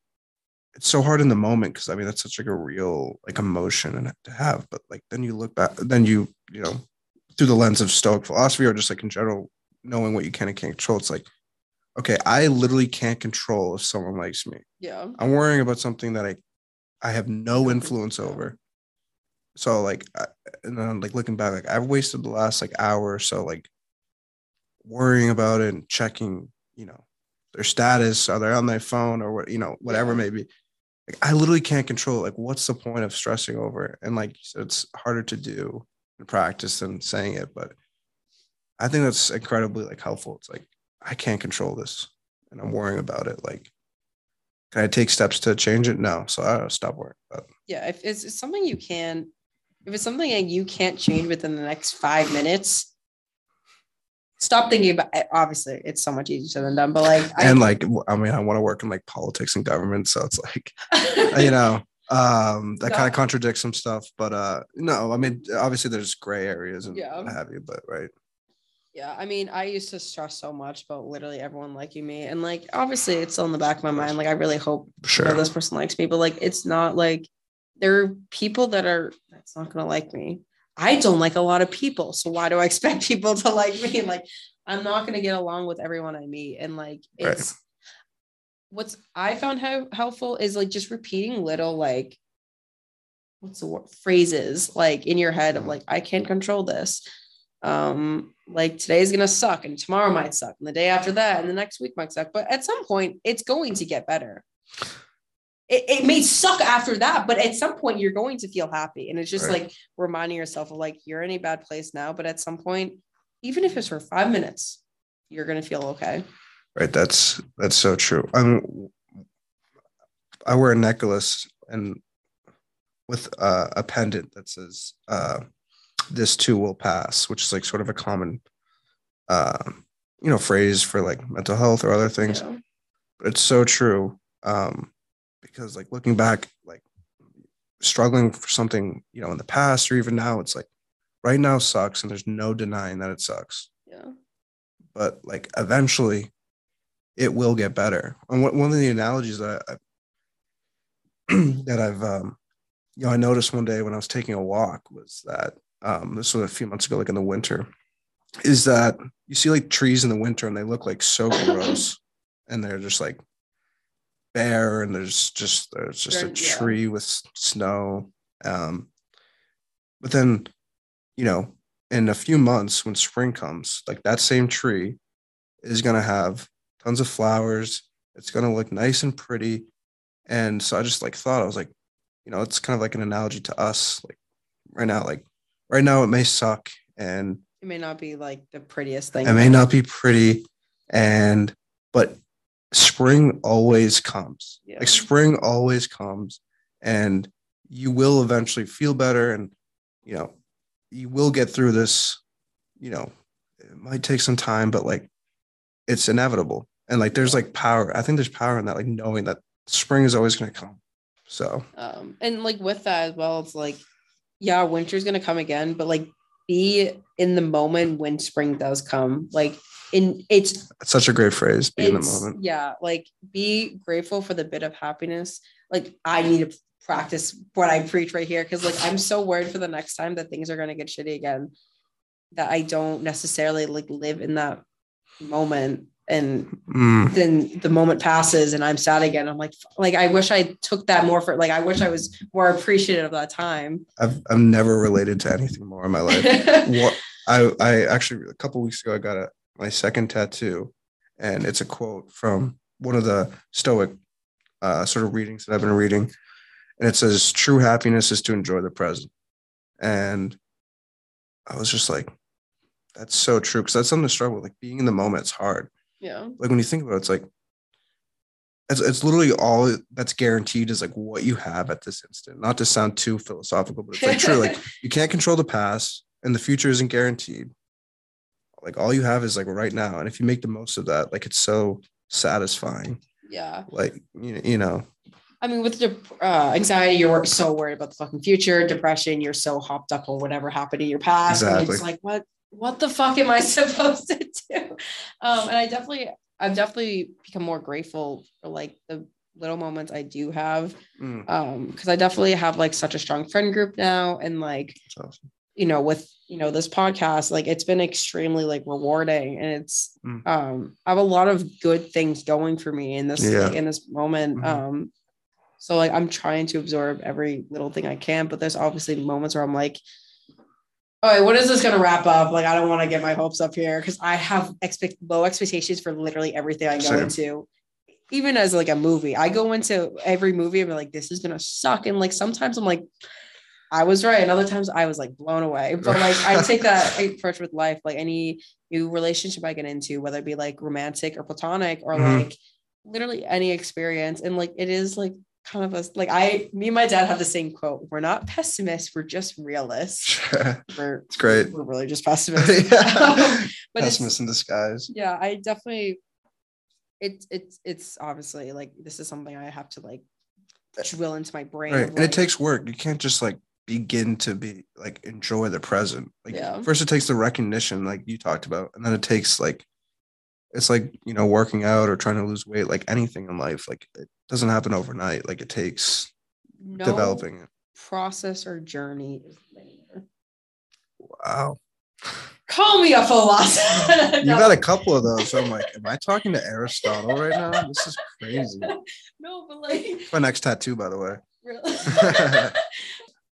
it's so hard in the moment because I mean, that's such like a real like emotion and to have. But like, then you look back, then you, you know, through the lens of stoic philosophy or just like in general, knowing what you can and can't control, it's like, okay, I literally can't control if someone likes me. yeah I'm worrying about something that I I have no influence over. So like I, and then like looking back, like I've wasted the last like hour or so like worrying about it and checking, you know, their status, are they on their phone or what, you know, whatever it may be. Like I literally can't control it. like what's the point of stressing over it? And like said, it's harder to do in practice than saying it, but I think that's incredibly like helpful. It's like I can't control this and I'm worrying about it. Like can I take steps to change it? No. So I stop worrying about it. yeah if it's, something you can if it's something that you can't change within the next five minutes stop thinking about it. obviously it's so much easier than done but like and like i mean i want to work in like politics and government so it's like you know um that kind of contradicts some stuff but uh no i mean obviously there's gray areas and Yeah. what have you but right Yeah, I mean, I used to stress so much about literally everyone liking me, and like obviously it's still in the back of my mind. Like I really hope sure this person likes me, but like it's not like there are people that are that's not gonna like me. I don't like a lot of people, so why do I expect people to like me? Like I'm not gonna get along with everyone I meet, and like Right. it's what's I found how helpful is like just repeating little like what's the word phrases like in your head of like I can't control this um like today's gonna suck and tomorrow might suck and the day after that and the next week might suck but at some point it's going to get better. It, it may suck after that but at some point you're going to feel happy. And it's just Right. like reminding yourself of like you're in a bad place now but at some point even if it's for five minutes you're gonna feel okay. Right. That's that's so true. I'm i wear a necklace and with uh, a pendant that says uh this too will pass which is like sort of a common uh you know phrase for like mental health or other things. Know? but it's so true um because like looking back like struggling for something you know in the past or even now it's like right now sucks and there's no denying that it sucks. Yeah. But like eventually it will get better. And one one of the analogies that I, that i've um you know i noticed one day when i was taking a walk was that um this was a few months ago like in the winter is that you see like trees in the winter and they look like so gross. And they're just like bare and there's just there's just a They're- yeah. tree with snow. Um but then you know in a few months when spring comes like that same tree is going to have tons of flowers. It's going to look nice and pretty. And so i just like thought i was like you know it's kind of like an analogy to us like right now like right now it may suck and it may not be like the prettiest thing it may not be pretty and but spring always comes. Yeah. like spring always comes and you will eventually feel better and you know you will get through this you know it might take some time but like it's inevitable. And like there's like power i think there's power in that like knowing that spring is always going to come. So um and like with that as well it's like yeah winter's gonna come again but like be in the moment when spring does come. Like in it's it's such a great phrase be in the moment. yeah like be grateful for the bit of happiness. Like i need to practice what i preach right here because like i'm so worried for the next time that things are to get shitty again that i don't necessarily like live in that moment and Mm, then the moment passes and I'm sad again. I'm like, like I wish I took that more for like I wish I was more appreciative of that time. i've i've never related to anything more in my life what I I actually a couple weeks ago I got a my second tattoo, and it's a quote from one of the Stoic uh, sort of readings that I've been reading, and it says, "True happiness is to enjoy the present," and I was just like, "That's so true," because that's something to struggle with. Like being in the moment, it's hard. Yeah. Like when you think about it, it's like. It's, it's literally all that's guaranteed is like what you have at this instant. Not to sound too philosophical, but it's like true. Like you can't control the past and the future isn't guaranteed like all you have is like right now and if you make the most of that like it's so satisfying yeah. like you, you know I mean, with the uh, anxiety, you're so worried about the fucking future. Depression, you're so hopped up on whatever happened in your past. And it's like, what, what the fuck am I supposed to do? Um, and I definitely, I've definitely become more grateful for like the little moments I do have. mm, Um, because I definitely have like such a strong friend group now, and like awesome. you know with you know this podcast like it's been extremely like rewarding and it's Mm. um i have a lot of good things going for me in this Yeah. like, in this moment Mhm. um so like i'm trying to absorb every little thing i can but there's obviously moments where i'm like all right what is this going to wrap up like i don't want to get my hopes up here because i have expect low expectations for literally everything i go Same. into even as like a movie i go into every movie and be like this is going to suck and like sometimes i'm like I was right. And other times I was like blown away. But like I take that approach with life. Like any new relationship I get into, whether it be like romantic or platonic or Mhm. like literally any experience. And like it is like kind of us like I me and my dad have the same quote. We're not pessimists, we're just realists. We're it's great. we're really just pessimists. But it's, Pessimist in disguise. yeah, I definitely it's it's it's obviously like this is something I have to like drill into my brain. Right. of, And it takes work. You can't just like begin to be like enjoy the present. Like Yeah. first it takes the recognition, like you talked about, and then it takes like it's like you know working out or trying to lose weight, like anything in life. Like it doesn't happen overnight. Like it takes no developing it. process or journey is linear. Wow. Call me a philosopher. You got a couple of those. So I'm like, am I talking to Aristotle right now? This is crazy. no, but like My next tattoo, by the way. really.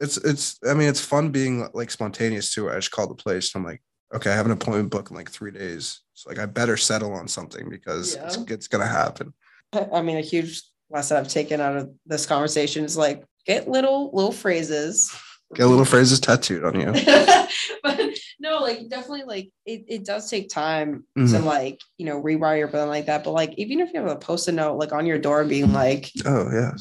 It's it's I mean it's fun being like spontaneous too. I just called the place. I'm like, okay, I have an appointment booked in like three days. So like I better settle on something because it's, Yeah. it's gonna happen. I mean, a huge lesson I've taken out of this conversation is like get little little phrases. Get little phrases tattooed on you. but no, like definitely like it, it does take time to Mhm. like, you know, rewire your brain like that. But like even if you have a post-it note like on your door being like, Oh yeah.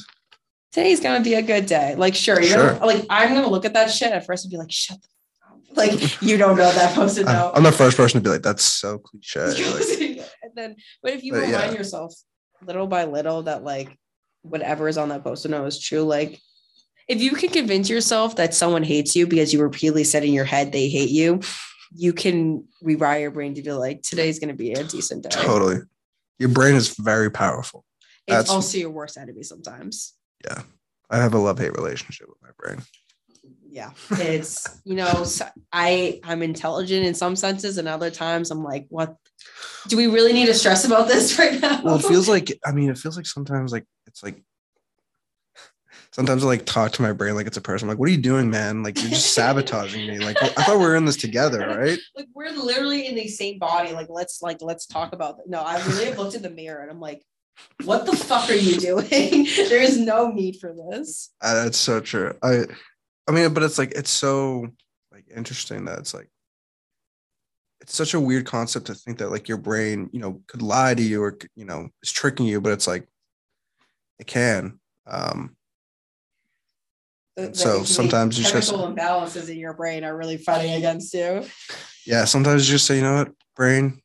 today's gonna be a good day. Like, sure, you're Sure. gonna like I'm gonna look at that shit at first and be like, shut the. Like you don't know that post-it note. I'm the first person to be like, that's so cliche. Like, and then but if you But, remind yeah. yourself little by little that like whatever is on that post-it note is true like if you can convince yourself that someone hates you because you repeatedly said in your head they hate you you can rewire your brain to be like today's going to be a decent day totally. Your brain is very powerful. it's that's- also your worst enemy sometimes Yeah. I have a love-hate relationship with my brain. Yeah it's you know so i i'm intelligent in some senses and other times i'm like what do we really need to stress about this right now Well, it feels like I mean, it feels like sometimes like it's like sometimes I like talk to my brain like it's a person. I'm like, what are you doing, man? Like you're just sabotaging me. Like I thought we were in this together, right? like we're literally in the same body. Like let's like let's talk about that. No, I really have looked in the mirror and I'm like, what the fuck are you doing? there is no need for this. Uh, that's so true. I I mean, but it's like it's so like interesting that it's like it's such a weird concept to think that like your brain, you know, could lie to you or you know, is tricking you, but it's like it can. Um The- so sometimes you just- imbalances in your brain are really fighting against you. yeah, sometimes you just say, you know what, brain,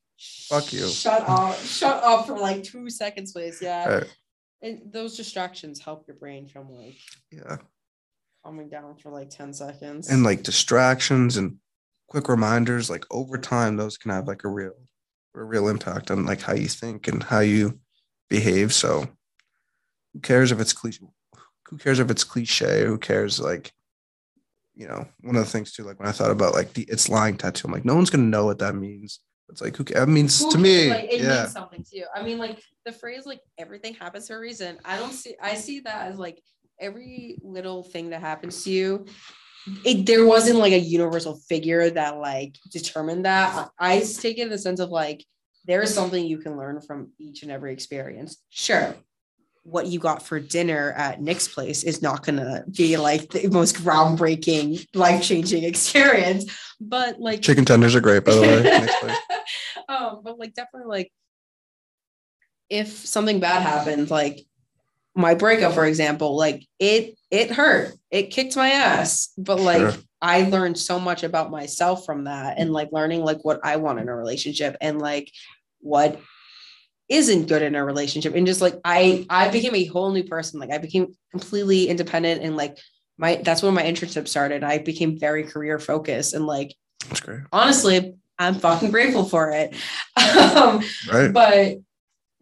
Fuck you. Shut up. Shut up for like two seconds, please. Yeah. right, And those distractions help your brain from like yeah. Calming down for like 10 seconds. And like distractions and quick reminders, like over time, those can have like a real a real impact on like how you think and how you behave. So who cares if it's cliche? Who cares if it's cliche? Who cares like you know, one of the things too, like when I thought about like the it's lying tattoo, I'm like, no one's gonna know what that means. It's like who ca- that means Well, to me. like, it yeah. means something to you. I mean, like the phrase like everything happens for a reason. I don't see I see that as like every little thing that happens to you. It there wasn't like a universal figure that like determined that. I, I take it in the sense of like there is something you can learn from each and every experience. Sure. What you got for dinner at Nick's place is not gonna be like the most groundbreaking, life-changing experience. But like Chicken tenders are great, by the way. Um, but like definitely like if something bad happens, like my breakup, for example, like it it hurt. It kicked my ass. But like Sure. I learned so much about myself from that and like learning like what I want in a relationship and like what isn't good in a relationship. And just like I I became a whole new person. Like I became completely independent and like my that's when my internship started. I became very career focused and like That's great. honestly, I'm fucking grateful for it. Um, Right. but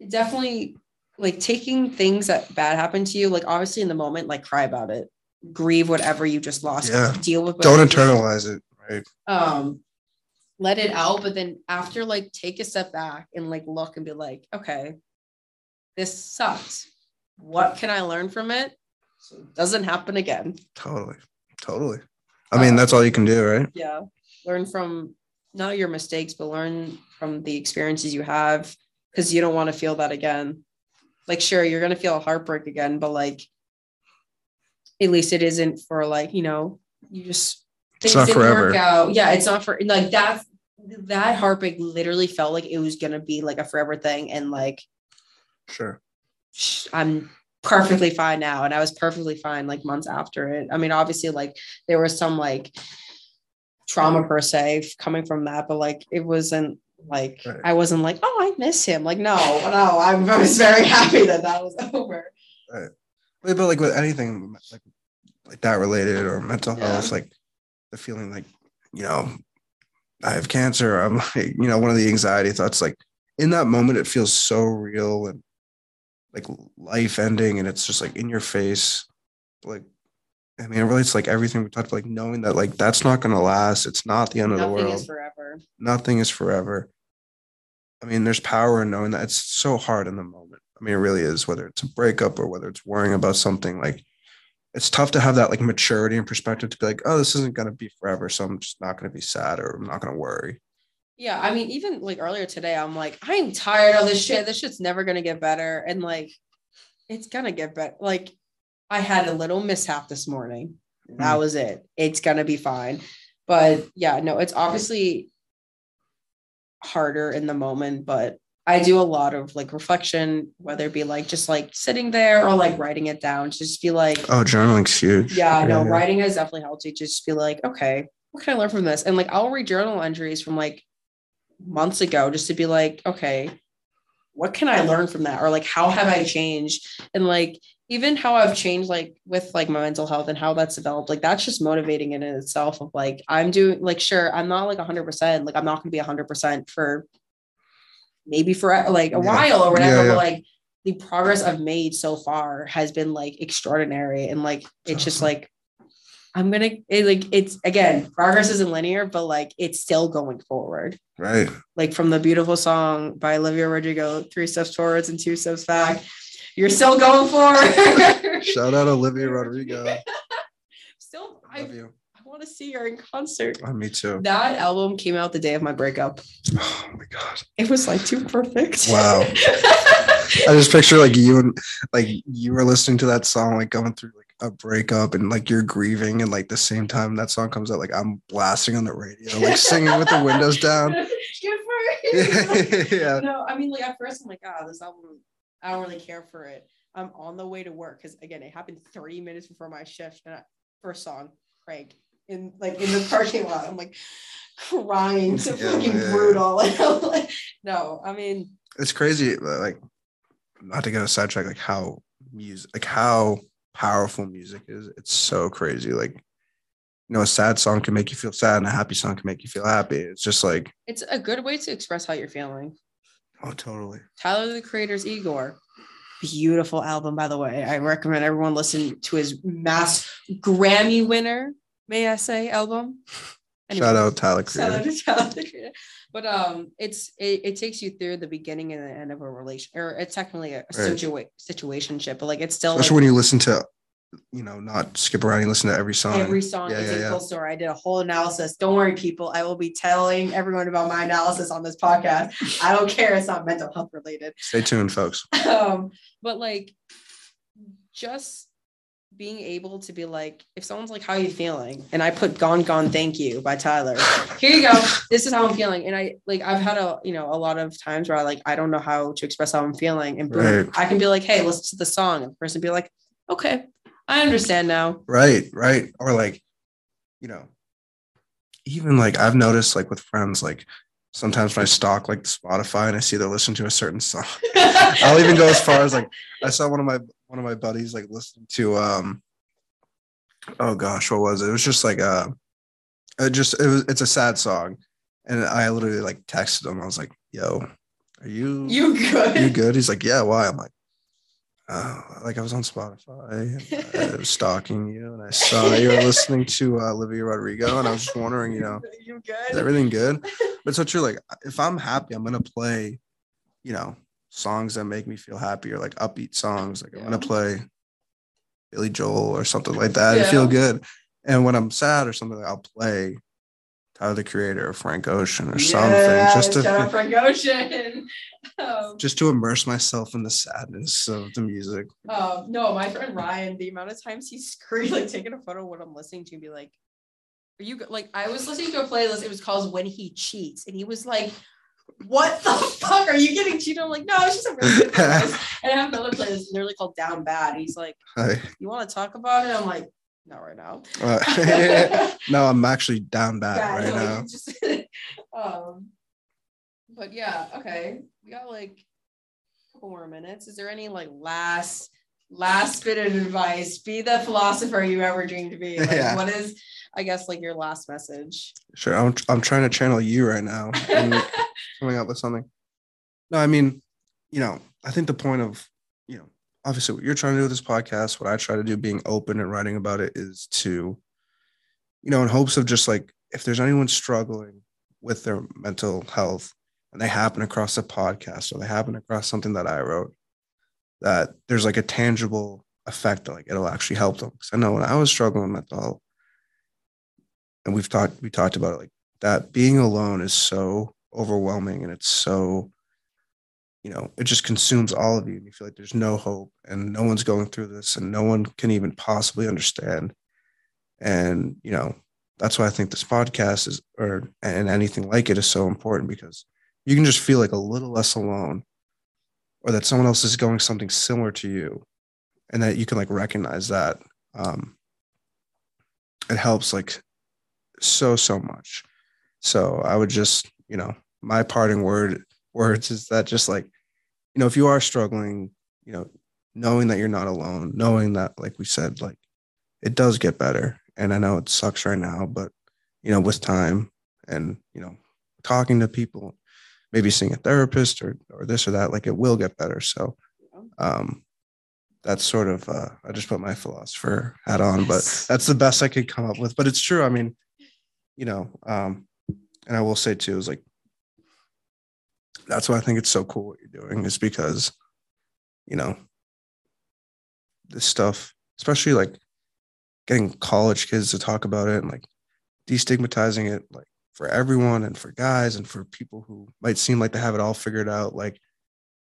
definitely like taking things that bad happen to you, like obviously in the moment, like cry about it, grieve whatever you just lost, Yeah. deal with Don't whatever you just- internalize it. Right. um let it out, but then after like take a step back and like look and be like, okay, this sucks. What can I learn from it? So it doesn't happen again. Totally. Totally. I mean, that's all you can do, right? yeah learn from not your mistakes but learn from the experiences you have because you don't want to feel that again like sure you're going to feel a heartbreak again but like at least it isn't for like you know you just It's things not didn't forever. work out yeah it's not for like that that heartbreak literally felt like it was going to be like a forever thing and like Sure. i'm perfectly fine now. And I was perfectly fine like months after it. I mean, obviously, like there was some like trauma per se coming from that, but like it wasn't like right. I wasn't like, oh, I miss him. Like, no, no, I was very happy that that was over. Right. But like with anything like like that related or mental health, like the feeling like, you know, I have cancer. I'm like, you know, one of the anxiety thoughts, like in that moment, it feels so real and like life ending, and it's just like in your face. Like, I mean, it relates like everything we talked about, like knowing that like that's not gonna last. It's not the end Nothing of the world. Nothing is forever. Nothing is forever. I mean, there's power in knowing that it's so hard in the moment. I mean, it really is, whether it's a breakup or whether it's worrying about something like it's tough to have that like maturity and perspective to be like, oh, this isn't going to be forever. So I'm just not going to be sad or I'm not going to worry. Yeah. I mean, even like earlier today, I'm like, I'm tired of this shit. This shit's never going to get better. And like, it's going to get better. Like, I had a little mishap this morning. That mm. was it. It's going to be fine. But yeah, no, it's obviously harder in the moment, but I do a lot of like reflection, whether it be like just like sitting there or like writing it down, to just be like, oh, journaling's huge. Yeah, yeah no, yeah. writing has definitely helped you just be like, okay, what can I learn from this? And like, I'll read journal entries from like months ago just to be like, okay, what can I learn from that? Or like, how have I changed? And like, even how I've changed, like with like my mental health and how that's developed, like that's just motivating in itself. Of like, I'm doing like, sure, I'm not like 100%, like, I'm not to be 100% for maybe for like a yeah. while or whatever. Yeah, yeah. But like the progress I've made so far has been like extraordinary. And like it's just like I'm gonna it, like it's again progress isn't linear, but like it's still going forward. Right. Like from the beautiful song by Olivia Rodrigo, three steps forwards and two steps back. You're still going forward. Shout out Olivia Rodrigo. Still, I love you I want to see her in concert. Oh, me too. That album came out the day of my breakup. Oh my god. It was like too perfect. Wow. I just picture like you and like you were listening to that song, like going through like a breakup and like you're grieving and like the same time that song comes out, like I'm blasting on the radio, like singing with the windows down. Good for yeah. No, I mean like at first I'm like, ah, oh, this album, I don't really care for it. I'm on the way to work because again, it happened 30 minutes before my shift. And I, first song, Craig, in like in the parking lot. I'm like crying, so yeah, fucking yeah, brutal. Yeah. no, I mean it's crazy. Like not to get a sidetrack, like how music, like how powerful music is. It's so crazy. Like you know, a sad song can make you feel sad, and a happy song can make you feel happy. It's just like it's a good way to express how you're feeling. Oh, totally. Tyler the Creator's Igor. Beautiful album, by the way. I recommend everyone listen to his mass Grammy winner may I say, album. Anyway, shout out Tyler Creator. Shout out to Tyler Creator. But um, it's it, it takes you through the beginning and the end of a relation, or it's technically a, a right. situa- situationship, but like it's still especially like, when you listen to you know, not skip around and listen to every song. Every song yeah, is yeah, a yeah. full story. I did a whole analysis. Don't worry, people. I will be telling everyone about my analysis on this podcast. I don't care. It's not mental health related. Stay tuned, folks. Um, but like just being able to be like, if someone's like, "How are you feeling?" and I put "Gone Gone Thank You" by Tyler. Here you go. This is how I'm feeling, and I like I've had a you know a lot of times where I like I don't know how to express how I'm feeling, and boom, right. I can be like, "Hey, listen to the song," and the person be like, "Okay, I understand now." Right, right, or like, you know, even like I've noticed like with friends like sometimes when I stalk like Spotify and I see they're listening to a certain song, I'll even go as far as like I saw one of my one of my buddies like listening to um oh gosh, what was it? It was just like uh it just it was it's a sad song. And I literally like texted him. I was like, yo, are you you good? You good? He's like, Yeah, why? I'm like, oh, like I was on Spotify, I was stalking you, and I saw you were listening to uh, Olivia Rodrigo, and I was just wondering, you know, you? Is everything good? But so true. Like, if I'm happy, I'm gonna play, you know, songs that make me feel happy or like upbeat songs. Like yeah. I'm gonna play Billy Joel or something like that. Yeah. I feel good. And when I'm sad or something, I'll play Tyler the Creator or Frank Ocean or something. Just to Frank Ocean. Um, just to immerse myself in the sadness of the music. Um, no, my friend Ryan, the amount of times he's screamed, like taking a photo of what I'm listening to and be like, are you like I was listening to a playlist, it was called When He Cheats, and he was like what the fuck? Are you getting cheated? I'm like, no, it's just a really good playlist. And I have another playlist literally called Down Bad. He's like, Hi. you want to talk about it? I'm like, not right now. Uh, no, I'm actually down bad Yeah, right no, now. just- um, but yeah, okay. We got like a couple more minutes. Is there any like last last bit of advice? Be the philosopher you ever dreamed to be. Like, Yeah. what is, I guess, like your last message? Sure, I'm I'm trying to channel you right now and coming up with something. No, I mean, you know, I think the point of, obviously what you're trying to do with this podcast, what I try to do being open and writing about it is to, you know, in hopes of just like if there's anyone struggling with their mental health and they happen across a podcast or they happen across something that I wrote, that there's like a tangible effect that like it'll actually help them. Because I know when I was struggling with mental health, and we've talked we talked about it like that being alone is so overwhelming and it's so you know it just consumes all of you and you feel like there's no hope and no one's going through this and no one can even possibly understand. And you know that's why i think this podcast is or and anything like it is so important because you can just feel like a little less alone or that someone else is going something similar to you and that you can like recognize that. Um it helps like so so much. So i would just you know my parting word words is that just like you know if you are struggling you know knowing that you're not alone knowing that like we said like it does get better. And i know it sucks right now but you know with time and you know talking to people maybe seeing a therapist or or this or that like it will get better. So um that's sort of uh i just put my philosopher hat on but that's the best i could come up with. But it's true. I mean you know um and i will say too is like that's why i think it's so cool what you're doing is because you know this stuff especially like getting college kids to talk about it and like destigmatizing it like for everyone and for guys and for people who might seem like they have it all figured out like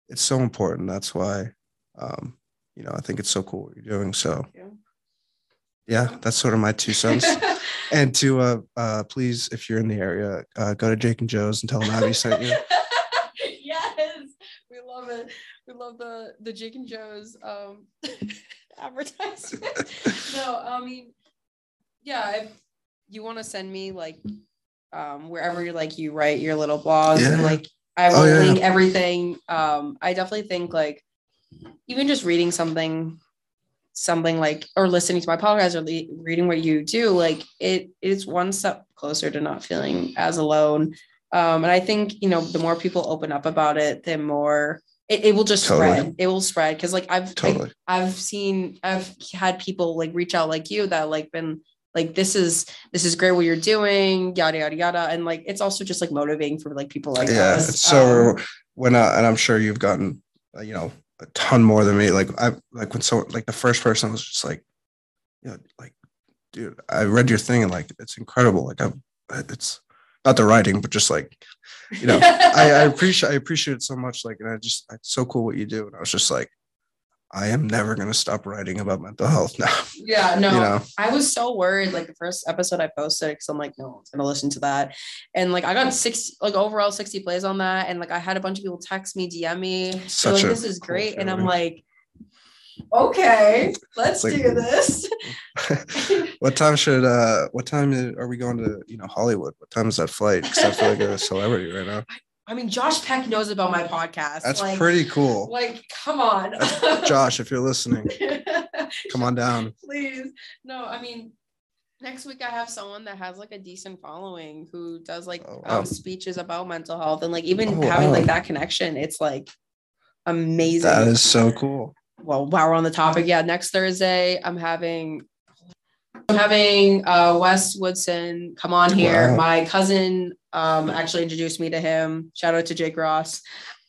it's so important. That's why um you know i think it's so cool what you're doing. So yeah that's sort of my two cents. And to uh uh please if you're in the area uh go to jake and joe's and tell them abby sent you love it. We love the the Jake and Joe's um advertisement. no, I mean, yeah, if you want to send me like um wherever you like you write your little blogs and like I will Oh, yeah. link everything. Um, I definitely think like even just reading something something like or listening to my podcast or le- reading what you do like it is one step closer to not feeling as alone um, and I think, you know, the more people open up about it, the more it, it will just Totally. spread. It will spread. Cause like I've, totally I, I've seen, I've had people like reach out like you that like been like, this is, this is great what you're doing, yada, yada, yada. And like, it's also just like motivating for like people like yeah us. so Um, when I, and i'm sure you've gotten uh, you know a ton more than me like i like when so like the first person was just like you know like dude i read your thing and like it's incredible like i it's not the writing but just like you know I, I appreciate I appreciate it so much. Like, and I just it's so cool what you do. And I was just like, I am never gonna stop writing about mental health now. yeah, no, You know, I was so worried like the first episode I posted because I'm like, no one's gonna listen to that. And like I got six like overall 60 plays on that. And like I had a bunch of people text me, DM me. They're like, this is cool great. And I'm like, okay, let's Like- do this. what time should uh what time are we going to you know Hollywood? What time is that flight? Because I feel like a celebrity right now. I mean, Josh Peck knows about my podcast. That's like, pretty cool. Like, come on. Josh, if you're listening, come on down. Please. No, I mean, next week I have someone that has like a decent following who does like Oh, wow. um, speeches about mental health and like even Oh, having wow. like that connection. It's like amazing. That is so cool. Well, while we're on the topic, yeah, next Thursday I'm having I'm having uh Wes Woodson come on here. Wow. My cousin um actually introduced me to him. Shout out to Jake Ross.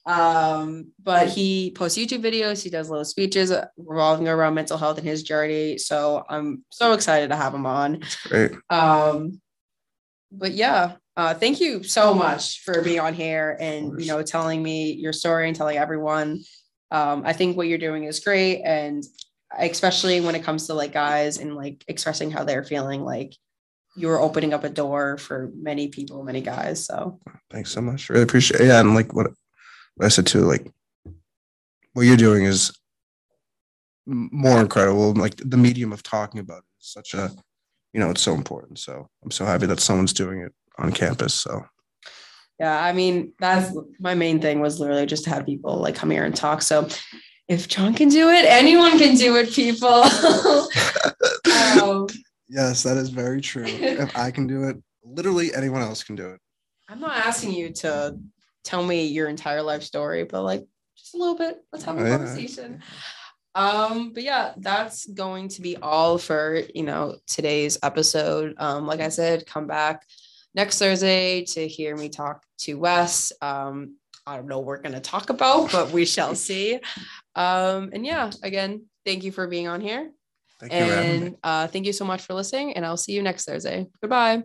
Um, but he posts YouTube videos, he does little speeches revolving around mental health and his journey. So I'm so excited to have him on. Great. Um, but yeah, uh, thank you so much for being on here and you know telling me your story and telling everyone. Um, I think what you're doing is great, and especially when it comes to like guys and like expressing how they're feeling, like you're opening up a door for many people, many guys. So thanks so much. Really appreciate it. Yeah. And like what, what I said too, like what you're doing is more incredible. Like the medium of talking about it is such a, you know, it's so important. So I'm so happy that someone's doing it on campus. So yeah, I mean, that's my main thing was literally just to have people like come here and talk. So if Jon can do it, anyone can do it, people. um, yes, that is very true. if I can do it, literally anyone else can do it. I'm not asking you to tell me your entire life story, but like just a little bit. Let's have a oh, conversation. Um, but yeah, that's going to be all for you know today's episode. Um, like I said, come back next Thursday to hear me talk to Wes. Um, I don't know what we're going to talk about, but we shall see. Um, and yeah, again, thank you for being on here. Thank and uh, thank you so much for listening, and I'll see you next Thursday. Goodbye.